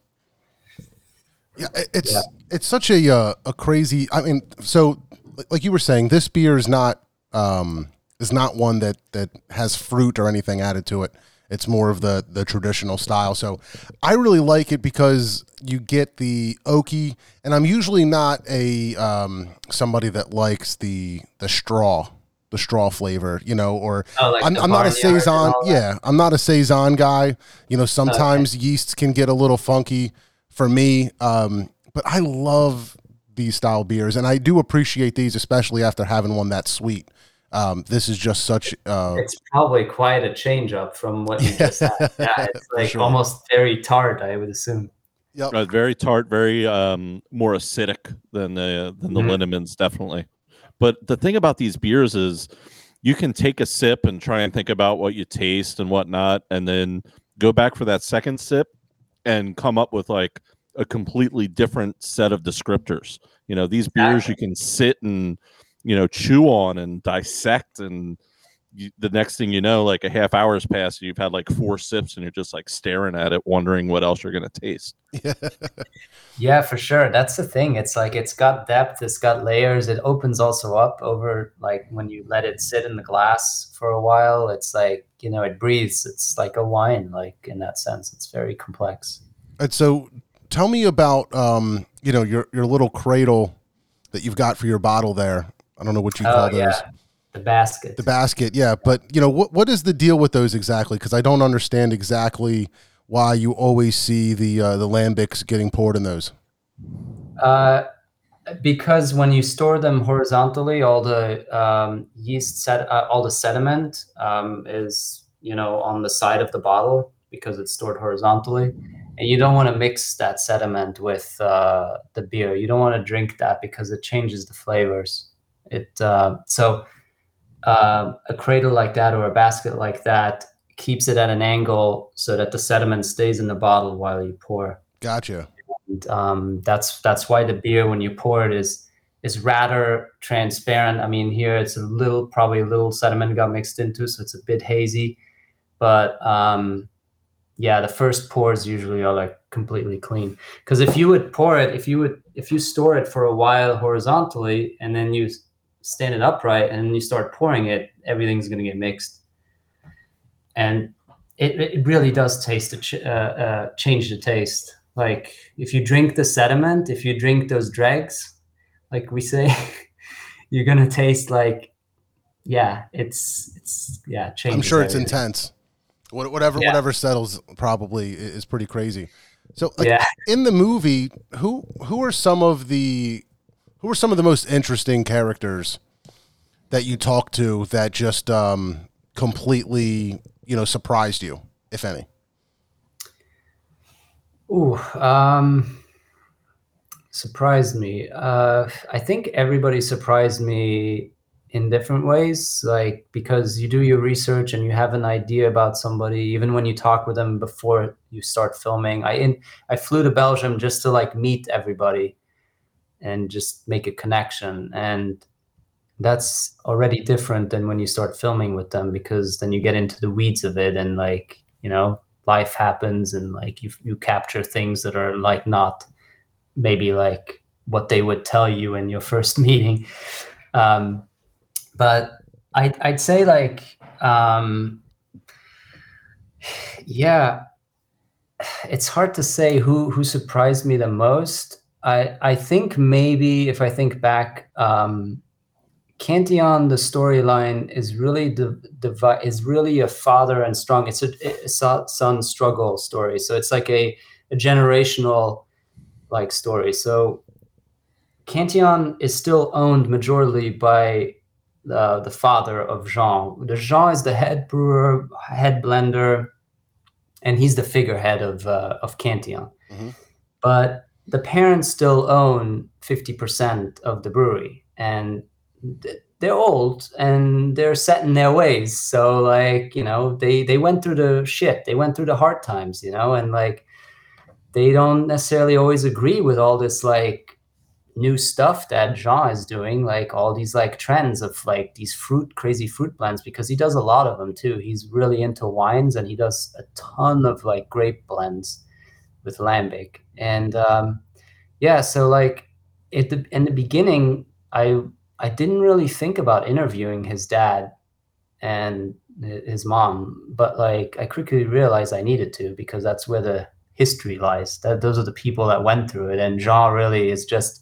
S2: Yeah, it's it's such a uh, a crazy. I mean, so like you were saying, this beer is not um is not one that that has fruit or anything added to it. It's more of the the traditional style. So I really like it because you get the oaky, and I'm usually not a um somebody that likes the the straw. The straw flavor, you know, or
S4: Oh, like
S2: I'm, I'm not a saison. Yeah, I'm not a saison guy. You know, sometimes yeasts can get a little funky for me. Um, but I love these style beers, and I do appreciate these, especially after having one that sweet. Um, this is just such. Uh,
S4: it's probably quite a change up from what you just had yeah it's like
S2: sure.
S4: almost very tart i would assume
S3: Uh, very tart, very um, more acidic than the than the
S4: Mhm.
S3: Lindemans, definitely. But the thing about these beers is, you can take a sip and try and think about what you taste and whatnot, and then go back for that second sip and come up with like a completely different set of descriptors. You know, these beers you can sit and you know chew on and dissect and you, the next thing you know like a half hour's passed and you've had like four sips and you're just like staring at it wondering what else you're going to taste
S4: Yeah, for sure. That's the thing. It's like it's got depth, it's got layers. It opens also up over like when you let it sit in the glass for a while. It's like, you know, it breathes. It's like a wine, like in that sense. It's very complex.
S2: And so, tell me about um, you know your your little cradle that you've got for your bottle there. I don't know what you
S4: Oh,
S2: call those.
S4: yeah. The basket.
S2: The basket, yeah. But you know what what is the deal with those exactly? Because I don't understand exactly why you always see the uh, the lambics getting poured in those.
S4: Uh, because when you store them horizontally, all the um, yeast set, uh, all the sediment um, is you know on the side of the bottle because it's stored horizontally, and you don't want to mix that sediment with uh, the beer. You don't want to drink that because it changes the flavors. It uh, so uh, a cradle like that or a basket like that keeps it at an angle so that the sediment stays in the bottle while you pour.
S2: Gotcha.
S4: And, um, that's that's why the beer when you pour it is is rather transparent. I mean, here it's a little probably a little sediment got mixed into, so it's a bit hazy. But um, yeah, the first pours usually are like completely clean. Because if you would pour it, if you would if you store it for a while horizontally and then you s- stand it upright and you start pouring it, everything's gonna get mixed. And it, it really does taste ch- uh, uh, change the taste. Like if you drink the sediment, if you drink those dregs, like we say, you're gonna taste like, yeah, it's it's yeah.
S2: Change.
S4: I'm
S2: sure it's
S4: everything.
S2: intense. Whatever
S4: Yeah.
S2: whatever settles probably is pretty crazy. So like,
S4: Yeah.
S2: in the movie, who who are some of the who are some of the most interesting characters that you talk to that just um completely, you know, surprised you, if any?
S4: Ooh, um, surprised me. Uh, I think everybody surprised me in different ways. Like because you do your research and you have an idea about somebody, even when you talk with them before you start filming. I in I flew to Belgium just to like meet everybody and just make a connection. And that's already different than when you start filming with them because then you get into the weeds of it and like you know life happens and like you you capture things that are like not maybe like what they would tell you in your first meeting. Um but i'd, I'd say like um yeah it's hard to say who who surprised me the most i i think maybe if i think back um Cantillon, the storyline is really the is really a father and strong. It's a, a son struggle story. So it's like a, a generational like story. So Cantillon is still owned majorly by uh, the father of Jean. The Jean is the head brewer, head blender, and he's the figurehead of uh, of Cantillon. But the parents still own fifty percent of the brewery, and they're old and they're set in their ways. So like you know they they went through the shit, they went through the hard times, you know, and like they don't necessarily always agree with all this like new stuff that Jean is doing, like all these like trends of like these fruit crazy fruit blends because he does a lot of them too. He's really into wines and he does a ton of like grape blends with lambic and um, yeah so like at the in the beginning i i didn't really think about interviewing his dad and his mom but like i quickly realized i needed to because that's where the history lies that those are the people that went through it and jean really is just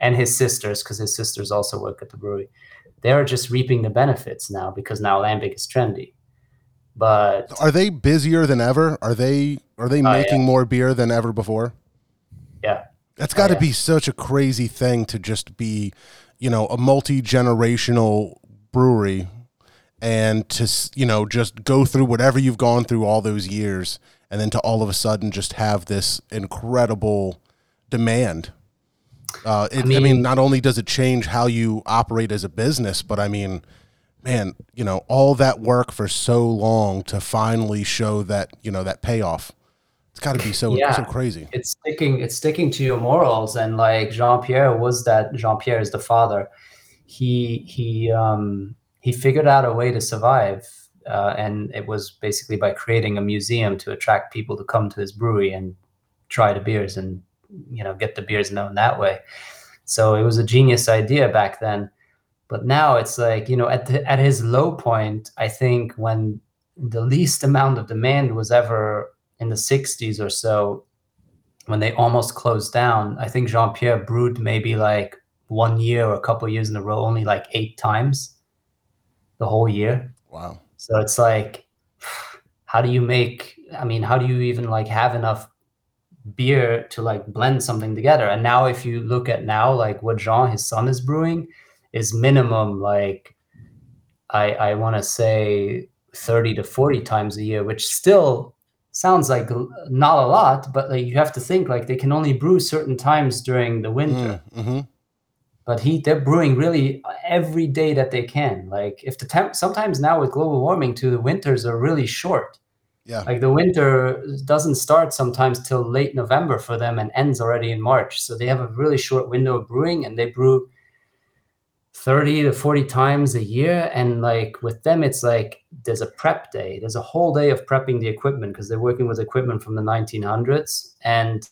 S4: and his sisters because his sisters also work at the brewery they're just reaping the benefits now because now lambic is trendy but
S2: Are they busier than ever? Are they are they
S4: Oh, yeah.
S2: making more beer than ever before?
S4: yeah
S2: That's got to
S4: yeah.
S2: be such a crazy thing to just be, you know, a multi generational brewery, and to you know just go through whatever you've gone through all those years, and then to all of a sudden just have this incredible demand. Uh, it, I, mean,
S4: mean-
S2: not only does it change how you operate as a business, but I mean, man, you know, all that work for so long to finally show that, you know, that payoff. It's got to be so so crazy.
S4: It's sticking. It's sticking to your morals, and like Jean Pierre was that. Jean Pierre is the father. He he um, he figured out a way to survive, uh, and it was basically by creating a museum to attract people to come to his brewery and try the beers and you know get the beers known that way. So it was a genius idea back then, but now it's like you know at the, at his low point, I think when the least amount of demand was ever in the 60s or so when they almost closed down i think jean-pierre brewed maybe like one year or a couple years in a row only like eight times the whole year.
S2: Wow.
S4: So it's like how do you make i mean how do you even like have enough beer to like blend something together? And now if you look at now like what jean his son is brewing is minimum like i i want to say 30 to 40 times a year which still sounds like not a lot, but like you have to think like they can only brew certain times during the winter.
S2: Mm, mm-hmm.
S4: But he they're brewing really every day that they can. Like if the temp sometimes now with global warming too, the winters are really short.
S2: Yeah.
S4: Like the winter doesn't start sometimes till late November for them and ends already in March. So they have a really short window of brewing and they brew 30 to 40 times a year. And like with them it's like there's a prep day. There's a whole day of prepping the equipment because they're working with equipment from the 1900s and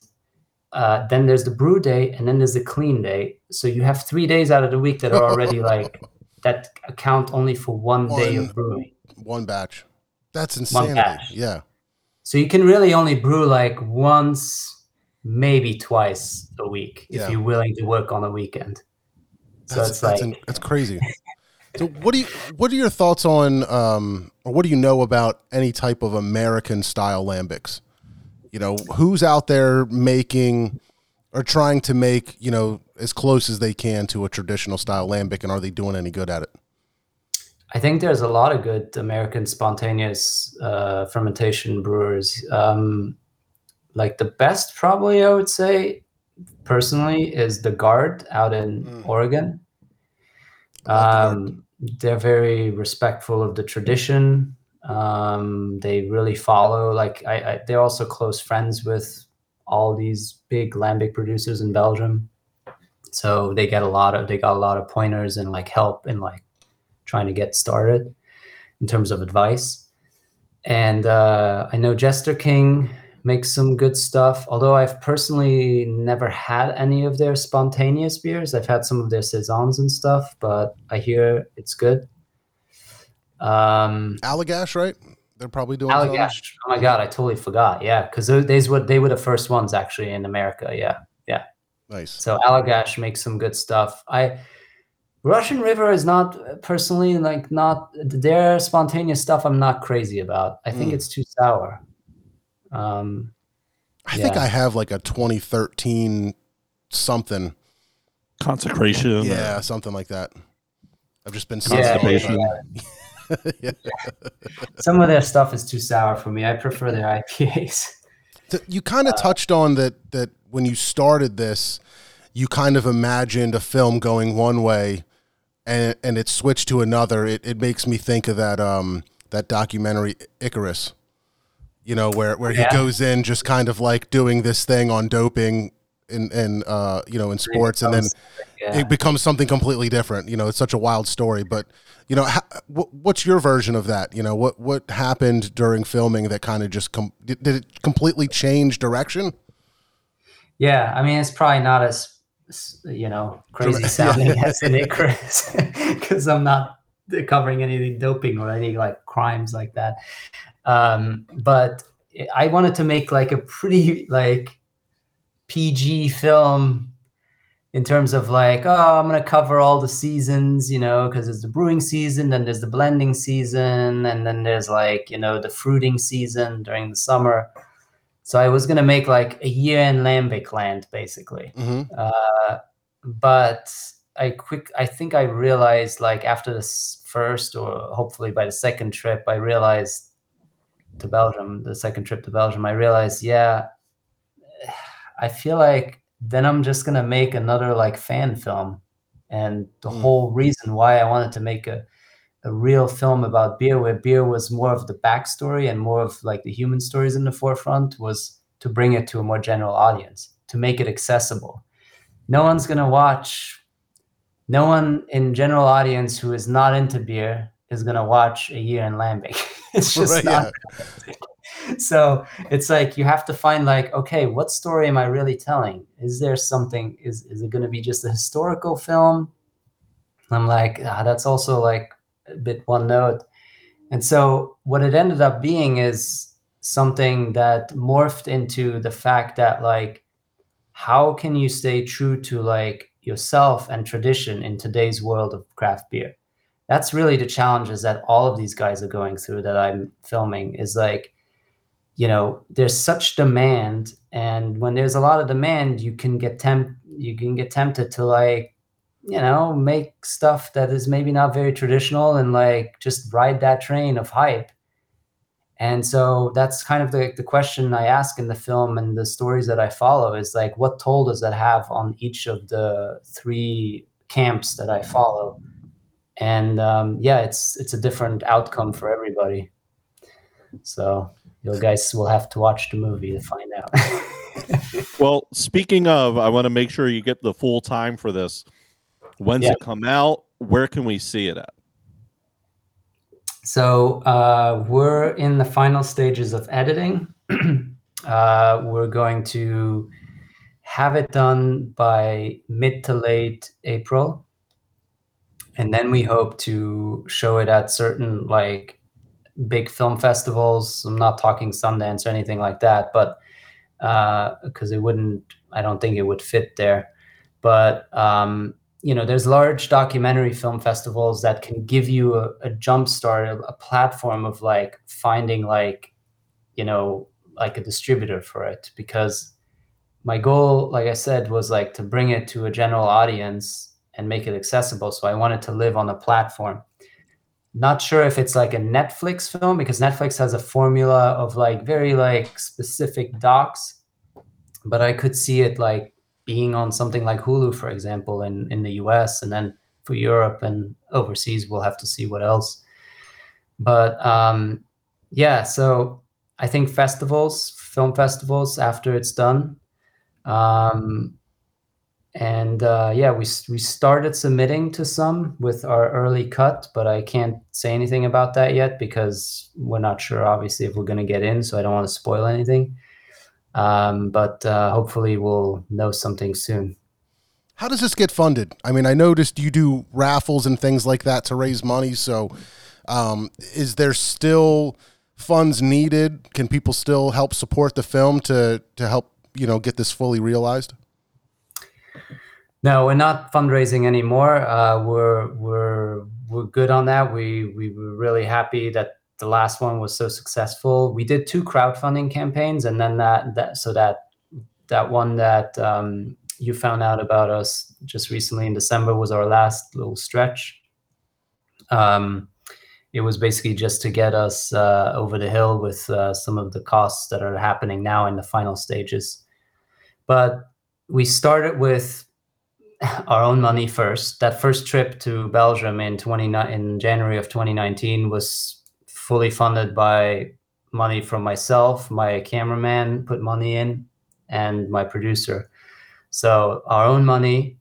S4: uh, then there's the brew day and then there's the clean day. So you have three days out of the week that are already like that account only for one, one day of brewing.
S2: one batch. That's insanity batch. yeah.
S4: So you can really only brew like once maybe twice a week if
S2: Yeah.
S4: you're willing to work on a weekend so
S2: That's
S4: it's
S2: that's,
S4: like
S2: in- that's crazy. So what do you what are your thoughts on um or what do you know about any type of American style lambics? You know, who's out there making or trying to make, you know, as close as they can to a traditional style lambic and are they doing any good at it?
S4: I think there's a lot of good American spontaneous uh, fermentation brewers. Um, like the best, probably I would say, personally, is de Garde out in Oregon. Um, they're very respectful of the tradition. Um, they really follow. Like I, I, they're also close friends with all these big lambic producers in Belgium. So they get a lot of they got a lot of pointers and like help in like trying to get started in terms of advice. And uh, I know Jester King makes some good stuff. Although I've personally never had any of their spontaneous beers. I've had some of their saisons and stuff, but I hear it's good. Um,
S2: Allagash, right? They're probably doing
S4: Allagash. Oh my god, I totally forgot. Yeah, because these were they were the first ones actually in America. Yeah, yeah.
S2: Nice.
S4: So Allagash makes some good stuff. I Russian River is not personally like not their spontaneous stuff. I'm not crazy about. I think
S2: Mm.
S4: it's too sour. Um,
S2: I think. I have like a 2013 something
S3: Consecration.
S2: Yeah, something like that. I've just been
S4: Yeah, yeah. Some of their stuff is too sour for me. I prefer their IPAs.
S2: You kind of touched on that that when you started this, you kind of imagined a film going one way and and it switched to another. It it makes me think of that um that documentary Icarus. You know, where where
S4: Yeah.
S2: he goes in just kind of like doing this thing on doping in in uh you know in sports and then
S4: yeah.
S2: it becomes something completely different. You know, it's such a wild story, but you know, ha, what, what's your version of that? You know, what what happened during filming that kind of just com- did, did it completely change direction?
S4: Yeah, I mean it's probably not as you know crazy
S2: Yeah.
S4: sounding as in Icarus because I'm not covering any doping or any like crimes like that. Um, but I wanted to make like a pretty like PG film in terms of like oh I'm gonna cover all the seasons you know because there's the brewing season then there's the blending season and then there's like you know the fruiting season during the summer. So I was gonna make like a year in Lambic land, basically.
S2: Mhm.
S4: Uh, but I quick, I think I realized like after this first, or hopefully by the second trip, I realized to Belgium, the second trip to Belgium, I realized, yeah, I feel like then I'm just gonna make another like fan film, and the hmm. whole reason why I wanted to make a a real film about beer where beer was more of the backstory and more of like the human stories in the forefront was to bring it to a more general audience to make it accessible. No one's going to watch no one in general audience who is not into beer is going to watch a year in lambic it's just
S2: Right,
S4: not so it's like you have to find like okay what story am i really telling? Is there something is is it going to be just a historical film? I'm like ah, that's also like a bit one note. And so what it ended up being is something that morphed into the fact that like how can you stay true to like yourself and tradition in today's world of craft beer that's really the challenges that all of these guys are going through that i'm filming is like you know there's such demand. And when there's a lot of demand you can get temp you can get tempted to like you know make stuff that is maybe not very traditional and like just ride that train of hype. And so that's kind of the, the question i ask in the film and the stories that i follow is like what toll does that have on each of the three camps that i follow and um, yeah it's it's a different outcome for everybody so you guys will have to watch the movie to find out
S3: well, speaking of, I want to make sure you get the full time for this. When's
S4: Yeah.
S3: it come out? Where can we see it at?
S4: So uh, we're in the final stages of editing. uh, we're going to have it done by mid to late April, and then we hope to show it at certain like big film festivals. I'm not talking Sundance or anything like that, but because it wouldn't, I don't think it would fit there. But um, you know, there's large documentary film festivals that can give you a, a jump start, a, a platform of like finding like, you know, like a distributor for it. Because my goal, like I said, was like to bring it to a general audience and make it accessible. So I wanted to live on a platform. Not sure if it's like a Netflix film because Netflix has a formula of like very like specific docs, but I could see it like being on something like Hulu, for example, in, in the US, and then for Europe and overseas, we'll have to see what else. But um, yeah, so I think festivals, film festivals, after it's done. Um, and uh, yeah, we, we started submitting to some with our early cut, but I can't say anything about that yet because we're not sure, obviously, if we're going to get in. So I don't want to spoil anything. Um, but uh, hopefully, we'll know something soon.
S2: How does this get funded? I mean, I noticed you do raffles and things like that to raise money. So, um, is there still funds needed? Can people still help support the film to to help you know get this fully realized?
S4: No, we're not fundraising anymore. Uh, we're we're we're good on that. We we were really happy that the last one was so successful. We did two crowdfunding campaigns, and then that that so that that one that um, you found out about us just recently in December was our last little stretch. Um, it was basically just to get us uh, over the hill with uh, some of the costs that are happening now in the final stages. But we started with our own money first. That first trip to Belgium in 29 in January of 2019 was fully funded by money from myself, my cameraman put money in, and my producer. So our own money.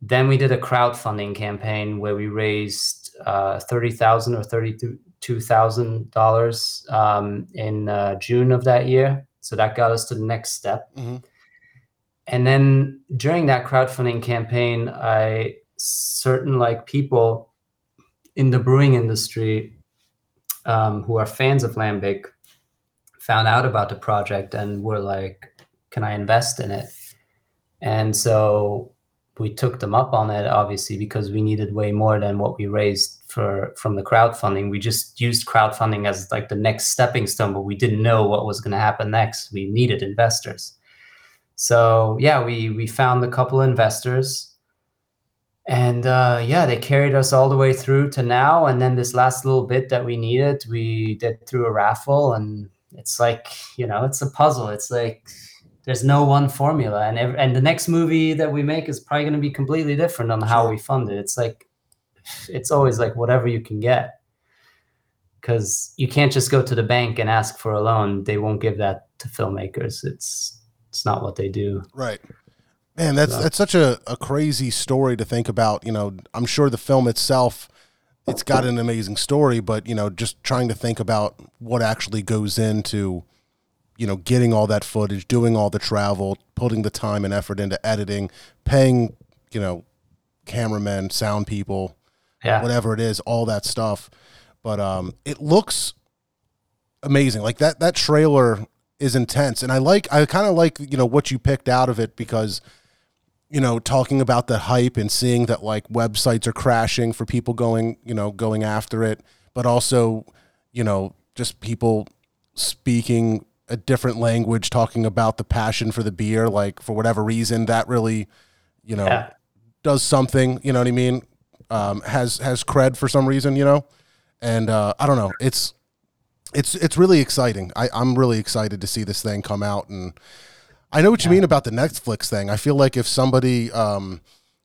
S4: Then we did a crowdfunding campaign where we raised uh, thirty thousand or thirty-two thousand dollars um, in uh, June of that year. So that got us to the next step. And then during that crowdfunding campaign, I certain like people in the brewing industry um, who are fans of Lambic found out about the project and were like, "Can I invest in it?" And so we took them up on it, obviously, because we needed way more than what we raised for from the crowdfunding. We just used crowdfunding as like the next stepping stone, but we didn't know what was going to happen next. We needed investors. So yeah, we we found a couple investors, and uh, yeah, they carried us all the way through to now. And then this last little bit that we needed, we did through a raffle, and it's like you know, it's a puzzle. It's like there's no one formula, and ev- and the next movie that we make is probably going to be completely different on how we fund it. It's like it's always like whatever you can get. Because you can't just go to the bank and ask for a loan. They won't give that to filmmakers. It's it's not what they do
S2: Right. Man, that's
S4: So-
S2: that's such a, a crazy story to think about. You know, I'm sure the film itself, it's got an amazing story, but you know, just trying to think about what actually goes into, you know, getting all that footage, doing all the travel, putting the time and effort into editing, paying, you know, cameramen, sound people,
S4: Yeah.
S2: whatever it is, all that stuff. But um, it looks amazing. Like that that trailer is intense, and I like I kind of like you know what you picked out of it because you know talking about the hype and seeing that like websites are crashing for people going you know going after it, but also you know just people speaking a different language, talking about the passion for the beer, like for whatever reason that really you know
S4: Yeah.
S2: does something. You know what I mean? Um, has has cred for some reason, you know, and uh, I don't know. It's it's it's really exciting. I, I'm really excited to see this thing come out, and I know what you mean about the Netflix thing. I feel like if somebody, um,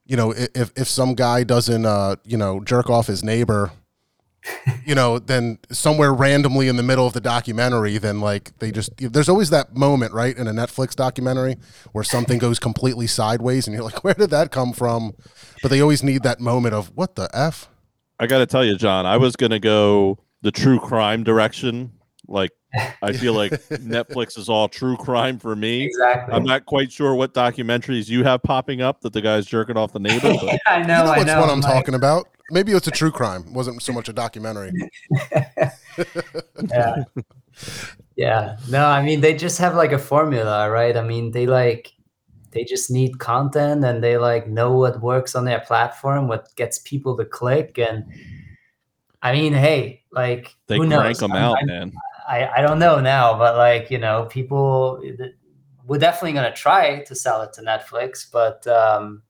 S2: you know, if if some guy doesn't, uh, you know, jerk off his neighbor, you know, then somewhere randomly in the middle of the documentary, then like they just there's always that moment, right, in a Netflix documentary where something goes completely sideways, and you're like, where did that come from? But they always need that moment of what the f.
S3: I got to tell you, John, I was going to go the true crime direction. Like, I feel like Netflix is all true crime for me.
S4: Exactly.
S3: I'm not quite sure what documentaries you have popping up that the guy's jerking off the neighbor. But
S4: I know,
S2: you know
S4: I know.
S2: what I'm
S4: like-
S2: talking about. Maybe it's a true crime. It wasn't so much a documentary.
S4: yeah yeah no i mean they just have like a formula right i mean they like they just need content and they like know what works on their platform what gets people to click and i mean hey like
S3: they
S4: who
S3: crank
S4: knows
S3: them
S4: I'm-
S3: out,
S4: I'm-
S3: man.
S4: I, I don't know now but like you know people we're definitely going to try to sell it to netflix but um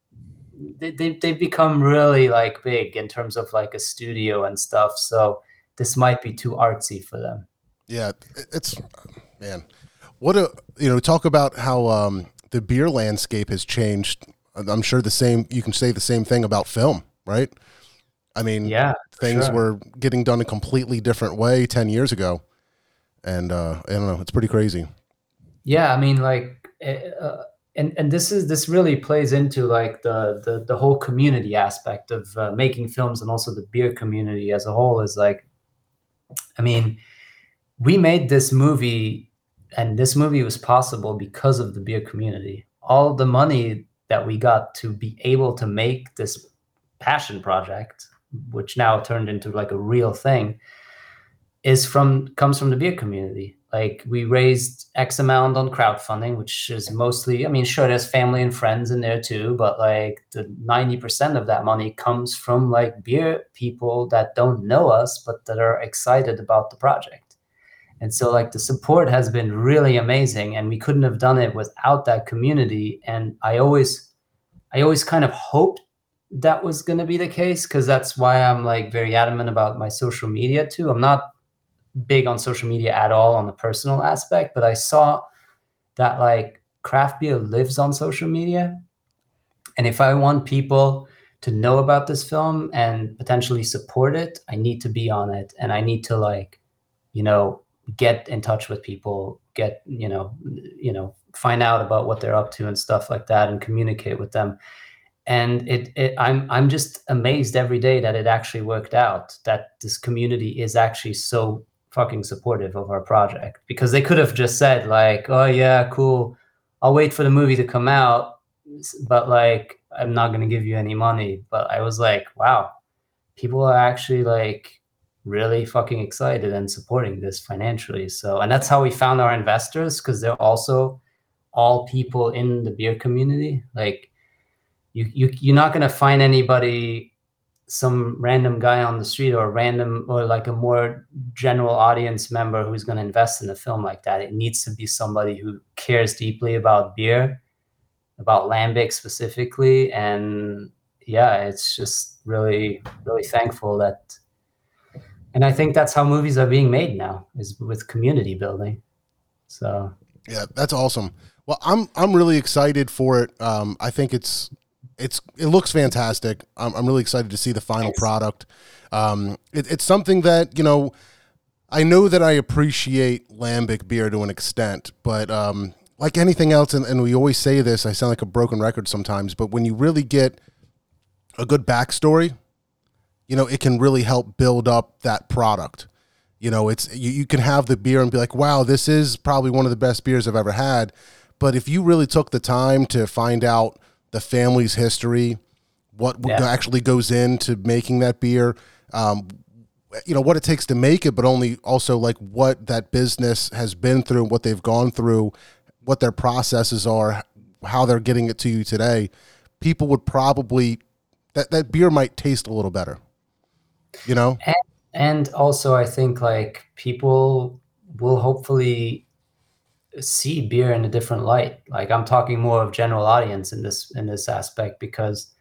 S4: they, they, they've become really like big in terms of like a studio and stuff so this might be too artsy for them
S2: Yeah, it's man. What a you know talk about how um, the beer landscape has changed. I'm sure the same. You can say the same thing about film, right? I mean,
S4: Yeah,
S2: things
S4: sure.
S2: were getting done a completely different way ten years ago, and uh, I don't know. It's pretty crazy.
S4: yeah i mean like eh, uh, and and this is this really plays into like the the, the whole community aspect of uh, making films and also the beer community as a whole is like i mean we made this movie and this movie was possible because of the beer community all the money that we got to be able to make this passion project which now turned into like a real thing is from comes from the beer community. Like we raised X amount on crowdfunding, which is mostly, I mean, sure, there's family and friends in there too, but like the 90% of that money comes from like beer people that don't know us, but that are excited about the project. And so like the support has been really amazing and we couldn't have done it without that community. And I always, I always kind of hoped that was going to be the case because that's why I'm like very adamant about my social media too. I'm not big on social media at all on the personal aspect, but I saw that like craft beer lives on social media. And if I want people to know about this film and potentially support it, I need to be on it and I need to like, you know, get in touch with people, get, you know, you know, find out about what they're up to and stuff like that and communicate with them and it, it i'm i'm just amazed every day that it actually worked out that this community is actually so fucking supportive of our project. Because they could have just said like oh yeah cool. I'll wait for the movie to come out but like i'm not going to give you any money. But i was like wow. People are actually like really fucking excited and supporting this financially. So and that's how we found our investors because they're also all people in the beer community. Like you, you you're not going to find anybody some random guy on the street or random or like a more general audience member who's going to invest in a film like that it needs to be somebody who cares deeply about beer about lambic specifically and yeah it's just really really thankful that and i think that's how movies are being made now is with community building so
S2: Yeah, that's awesome. Well, I'm I'm really excited for it. Um, I think it's it's it looks fantastic. I'm, I'm really excited to see the final product. Um, it, it's something that you know. I know that I appreciate lambic beer to an extent, but um, like anything else, and, and we always say this, I sound like a broken record sometimes, but when you really get a good backstory, you know, it can really help build up that product. You know, it's you, you can have the beer and be like, wow, this is probably one of the best beers I've ever had. But if you really took the time to find out the family's history, what
S4: Yeah.
S2: actually goes into making that beer, um, you know what it takes to make it, but only also like what that business has been through, what they've gone through, what their processes are, how they're getting it to you today. People would probably that that beer might taste a little better. You know?
S4: and, and also i think like people will hopefully see beer in a different light. Like i'm talking more of general audience in this in this aspect because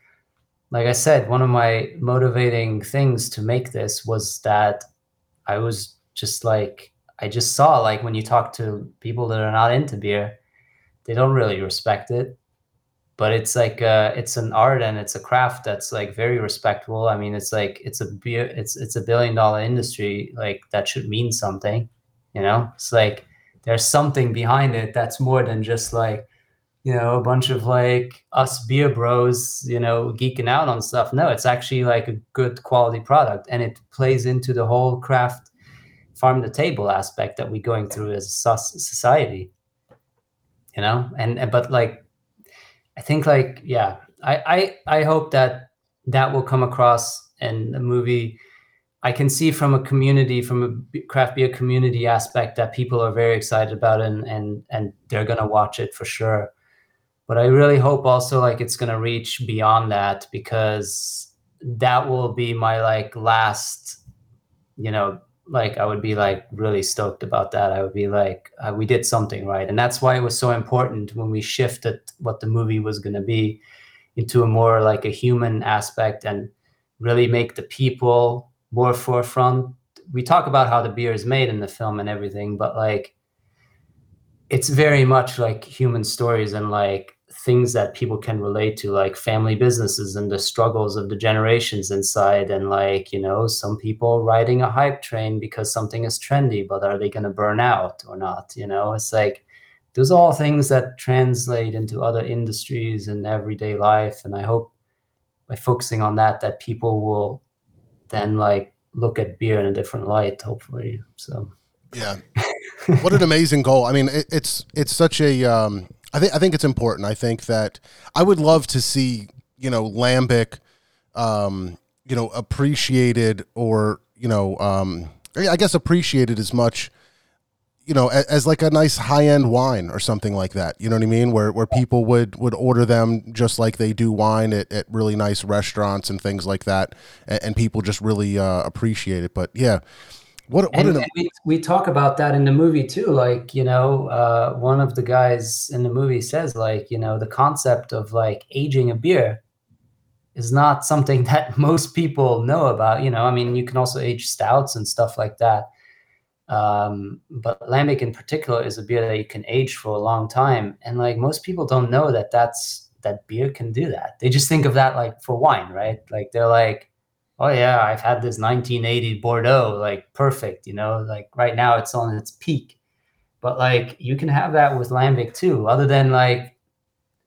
S4: like i said one of my motivating things to make this was that i was just like i just saw like when you talk to people that are not into beer they don't really respect it. But it's like uh it's an art and it's a craft that's like very respectable. I mean it's like it's a beer it's it's a billion dollar industry like that should mean something you know? It's like there's something behind it that's more than just like you know a bunch of like us beer bros you know geeking out on stuff no it's actually like a good quality product and it plays into the whole craft farm to table aspect that we're going through as a society you know and and- but like I think like yeah, I I I hope that that will come across in the movie. I can see from a community, from a craft beer community aspect, that people are very excited about and and and they're gonna watch it for sure. But I really hope also like it's gonna reach beyond that because that will be my like last, you know, like I would be like really stoked about that. I would be like, uh, we did something right, and that's why it was so important when we shifted what the movie was to be into a more like a human aspect and really make the people more forefront. We talk about how the beer is made in the film and everything, but like it's very much like human stories and like things that people can relate to like family businesses and the struggles of the generations inside and like you know some people riding a hype train because something is trendy but are they going to burn out or not you know it's like those all things that translate into other industries and everyday life and i hope by focusing on that that people will then like look at beer in a different light hopefully so
S2: Yeah. what an amazing goal. I mean, it, it's it's such a um I think I think it's important. I think that I would love to see, you know, lambic um, you know, appreciated or, you know, um I guess appreciated as much you know, as, as like a nice high-end wine or something like that. You know what I mean? Where where people would would order them just like they do wine at, at really nice restaurants and things like that, and, and people just really uh, appreciate it. But yeah, what what
S4: and,
S2: an
S4: and we, we talk about that in the movie too like you know uh, one of the guys in the movie says like you know the concept of like aging a beer is not something that most people know about you know i mean you can also age stouts and stuff like that um, but lambic in particular is a beer that you can age for a long time. And like most people don't know that that's that beer can do that. They just think of that like for wine right? Like they're like oh yeah i've had this 1980 bordeaux like perfect you know? Like right now it's on its peak. But like you can have that with lambic too other than like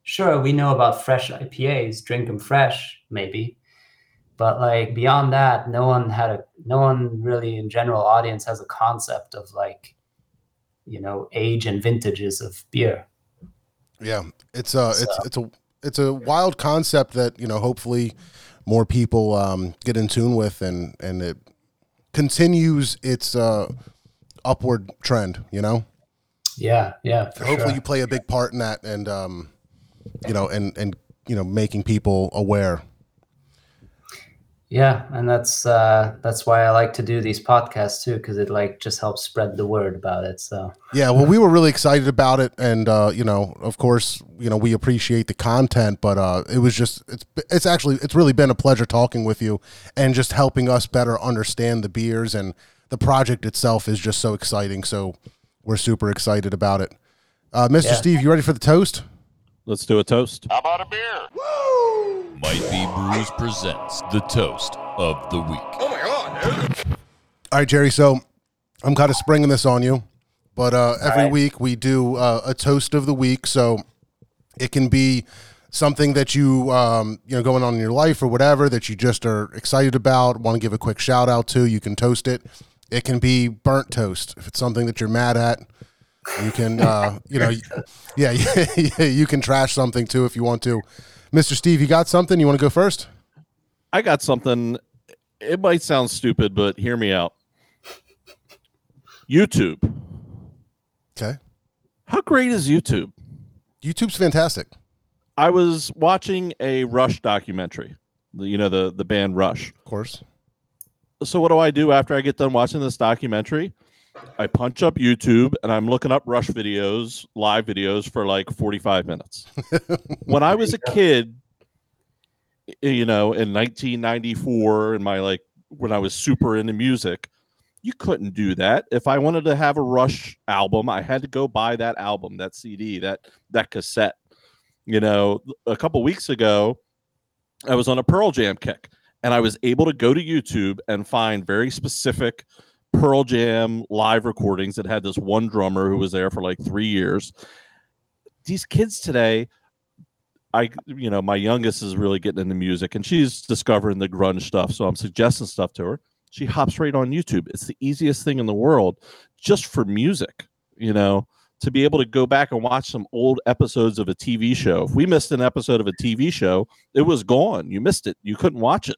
S4: sure we know about fresh ipas drink them fresh maybe but like beyond that no one had a no one really in general audience has a concept of like you know age and vintages of beer
S2: Yeah, it's a it's
S4: So-
S2: it's a it's a wild concept that you know hopefully more people um, get in tune with and and it continues its uh, upward trend. You know,
S4: yeah yeah
S2: hopefully
S4: sure.
S2: you play a big part in that and um, you know and and you know making people aware.
S4: Yeah and that's uh that's why i like to do these podcasts too because it like just helps spread the word about it so
S2: Yeah, well, we were really excited about it, and uh, you know, of course, you know, we appreciate the content, but uh, it was just it's it's actually it's really been a pleasure talking with you and just helping us better understand the beers and the project itself is just so exciting. So we're super excited about it. Uh, Mr.
S4: Yeah.
S2: Steve, you ready for the toast?
S3: Let's do a toast.
S14: How about a beer?
S15: Might Be Brews presents the toast of the week.
S14: Oh my god, dude.
S2: All right, Jerry. So I'm kind of springing this on you, but uh, every
S4: right.
S2: week we do uh, a toast of the week. So it can be something that you um, you know going on in your life or whatever that you just are excited about, want to give a quick shout out to. You can toast it. It can be burnt toast if it's something that you're mad at. You can, uh, you know, yeah, yeah, you can trash something too if you want to. Mr. Steve, you got something? You want to go first?
S3: I got something. It might sound stupid, but hear me out. YouTube.
S2: Okay.
S3: How great is YouTube?
S2: YouTube's fantastic.
S3: I was watching a Rush documentary. You know the the band Rush.
S2: Of course.
S3: So what do I do after I get done watching this documentary? I punch up YouTube and I'm looking up Rush videos, live videos for like 45 minutes. when I was a kid, you know, in 1994 in my like when I was super into music, you couldn't do that. If I wanted to have a Rush album, I had to go buy that album, that CD, that that cassette. You know, a couple weeks ago, I was on a Pearl Jam kick and I was able to go to YouTube and find very specific Pearl Jam live recordings that had this one drummer who was there for like three years. These kids today, I you know, my youngest is really getting into music and she's discovering the grunge stuff. So I'm suggesting stuff to her. She hops right on YouTube. It's the easiest thing in the world just for music, you know, to be able to go back and watch some old episodes of a TV show. If we missed an episode of a TV show, it was gone. You missed it. You couldn't watch it.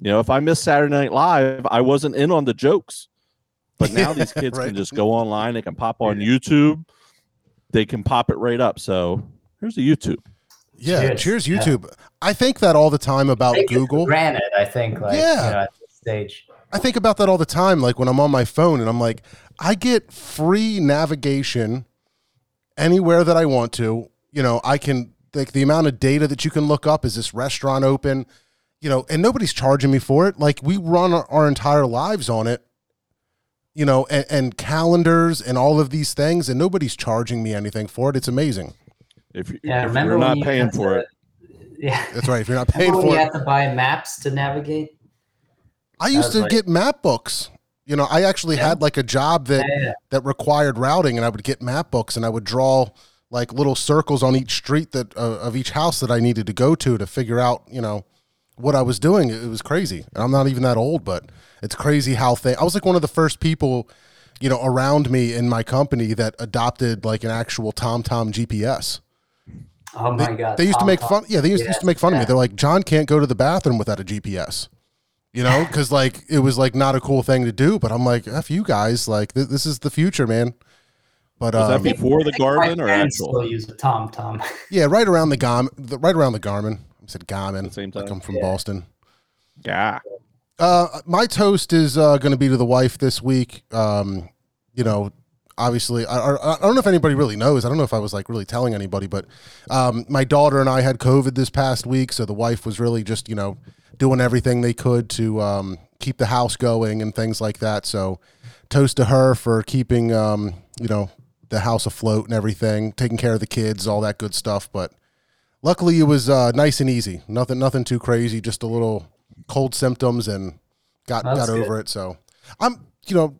S3: You know, if I missed Saturday Night Live, I wasn't in on the jokes. But now these kids
S2: Right.
S3: can just go online. They can pop on YouTube. They can pop it right up. So here's the YouTube.
S2: Yeah,
S4: Cheers.
S2: cheers,
S4: Yeah.
S2: YouTube. I think that all the time about
S4: Take
S2: Google.
S4: granted, I think. Like,
S2: Yeah.
S4: You know, at this stage.
S2: I think about that all the time. Like when I'm on my phone and I'm like, I get free navigation anywhere that I want to. You know, I can like the amount of data that you can look up. Is this restaurant open? You know, and nobody's charging me for it. Like we run our, our entire lives on it. You know, and, and calendars and all of these things, and nobody's charging me anything for it. It's amazing.
S3: If, you,
S4: yeah,
S3: if you're not
S4: you
S3: paying for
S4: to-
S3: it,
S4: Yeah.
S2: That's right. If you're not paying
S4: Remember when
S2: for
S4: you
S2: it,
S4: had to buy maps to navigate?
S2: I used to
S4: like-
S2: get map books. You know, I actually had like a job that
S4: Yeah, yeah.
S2: that required routing, and I would get map books, and I would draw like little circles on each street that uh, of each house that I needed to go to to figure out, you know, what I was doing. It was crazy, and I'm not even that old, but it's crazy how they. I was like one of the first people, you know, around me in my company that adopted like an actual TomTom GPS.
S4: Oh my god.
S2: They used to make
S4: TomTom.
S2: fun. Yeah, they used, used to make fun of me. They're like, John can't go to the bathroom without a GPS. You know, because like it was like not a cool thing to do. But I'm like, f you guys, like th- this is the future, man. But
S3: was
S2: um,
S3: that before the Garmin or
S4: parents
S3: actual?
S4: still use a Tom Tom.
S2: yeah, right around the Garmin, right around the Garmin. I said Garmin.
S3: the same
S2: Like
S3: time?
S2: I'm from
S4: Yeah.
S2: Boston.
S3: Yeah.
S2: Uh, my toast is uh, going to be to the wife this week. Um, you know, obviously, I, I, I don't know if anybody really knows. I don't know if I was like really telling anybody, but um, my daughter and I had COVID this past week, so the wife was really just you know doing everything they could to um, keep the house going and things like that. So, toast to her for keeping um, you know the house afloat and everything, taking care of the kids, all that good stuff. But luckily, it was uh, nice and easy. Nothing, nothing too crazy. Just a little cold symptoms and got
S4: That's
S2: got over it. So I'm you know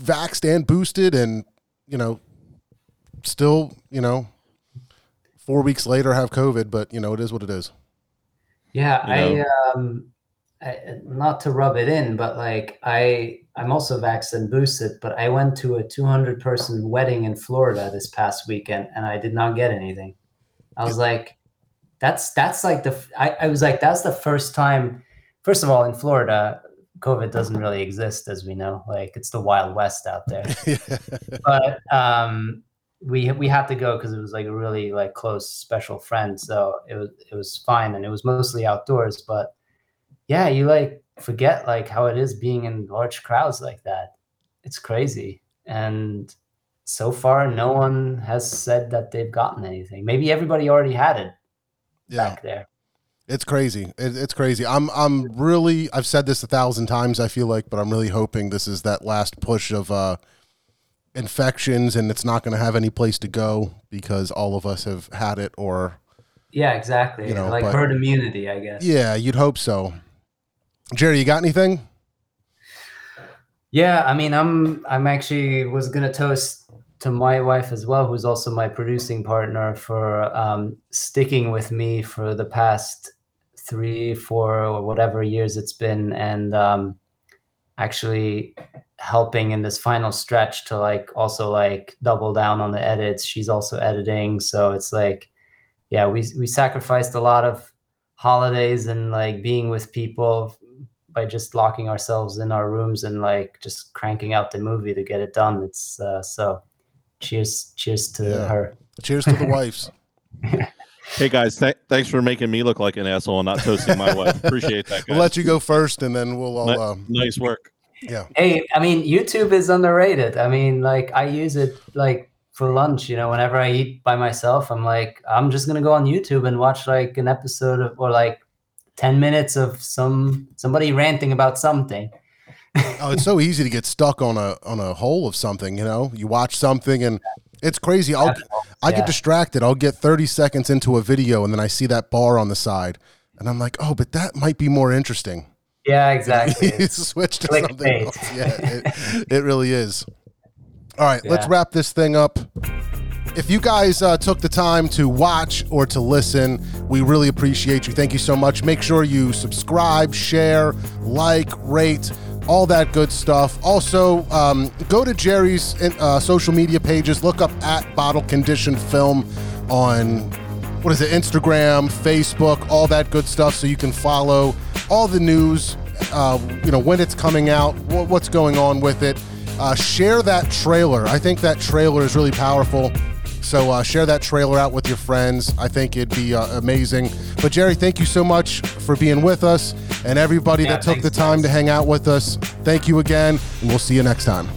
S2: vaxxed and boosted, and you know still you know four weeks later have COVID, but you know it is what it is.
S4: Yeah,
S3: You know?
S4: I um I, not to rub it in, but like I I'm also vaxxed and boosted, but I went to a 200 person wedding in Florida this past weekend and I did not get anything. I was like, that's that's like the I, I was like that's the first time. First of all, in Florida, COVID doesn't really exist, as we know. Like it's the Wild West out there. but um, we we had to go because it was like a really like close special friend. So it was it was fine, and it was mostly outdoors. But yeah, you like forget like how it is being in large crowds like that. It's crazy, and so far no one has said that they've gotten anything. Maybe everybody already had it
S2: Yeah.
S4: back there.
S2: It's crazy. It, it's crazy. I'm I'm really I've said this a thousand times. I feel like, but I'm really hoping this is that last push of uh, infections and it's not going to have any place to go because all of us have had it or
S4: Yeah, exactly.
S2: You know,
S4: like
S2: but-
S4: herd immunity, I guess.
S2: yeah, you'd hope so. Jerry, you got anything?
S4: Yeah, I mean, I'm I'm actually was gonna toast to my wife as well, who's also my producing partner for um, sticking with me for the past three, four, or whatever years it's been, and um, actually helping in this final stretch to like also like double down on the edits. She's also editing, so it's like, yeah, we we sacrificed a lot of holidays and like being with people by just locking ourselves in our rooms and like just cranking out the movie to get it done. It's uh, so cheers, cheers to
S2: Yeah.
S4: her.
S2: Cheers to the wives.
S3: Hey guys, th- thanks for making me look like an asshole and not toasting my wife. Appreciate that. Guys.
S2: We'll let you go first and then we'll all
S3: Ni-
S2: um,
S3: nice work.
S2: Yeah.
S4: Hey, I mean, YouTube is underrated. I mean, like I use it like for lunch. You know, whenever I eat by myself, I'm like, I'm just gonna go on YouTube and watch like an episode of or like ten minutes of some somebody ranting about something.
S2: Oh, it's so easy to get stuck on a on a hole of something. You know, you watch something and it's crazy. I'll I
S4: Yeah.
S2: get distracted. I'll get thirty seconds into a video and then I see that bar on the side, and I'm like, oh, but that might be more interesting.
S4: Yeah, exactly.
S2: you switch to something
S4: Clickbait.
S2: else. Yeah, it, it really is. All right, let's wrap this thing up. If you guys uh, took the time to watch or to listen, we really appreciate you. Thank you so much. Make sure you subscribe, share, like, rate, all that good stuff. Also, um, go to Jerry's uh, social media pages. Look up at Bottle Condition Film on what is it, Instagram, Facebook, all that good stuff, so you can follow all the news. Uh, you know when it's coming out, wh- what's going on with it. Uh, share that trailer. I think that trailer is really powerful. So uh, share that trailer out with your friends. I think it'd be uh, amazing. But Jerry, thank you so much for being with us, and everybody
S4: Yeah,
S2: that took
S4: thanks,
S2: the time to hang out with us. Thank you again, and we'll see you next time.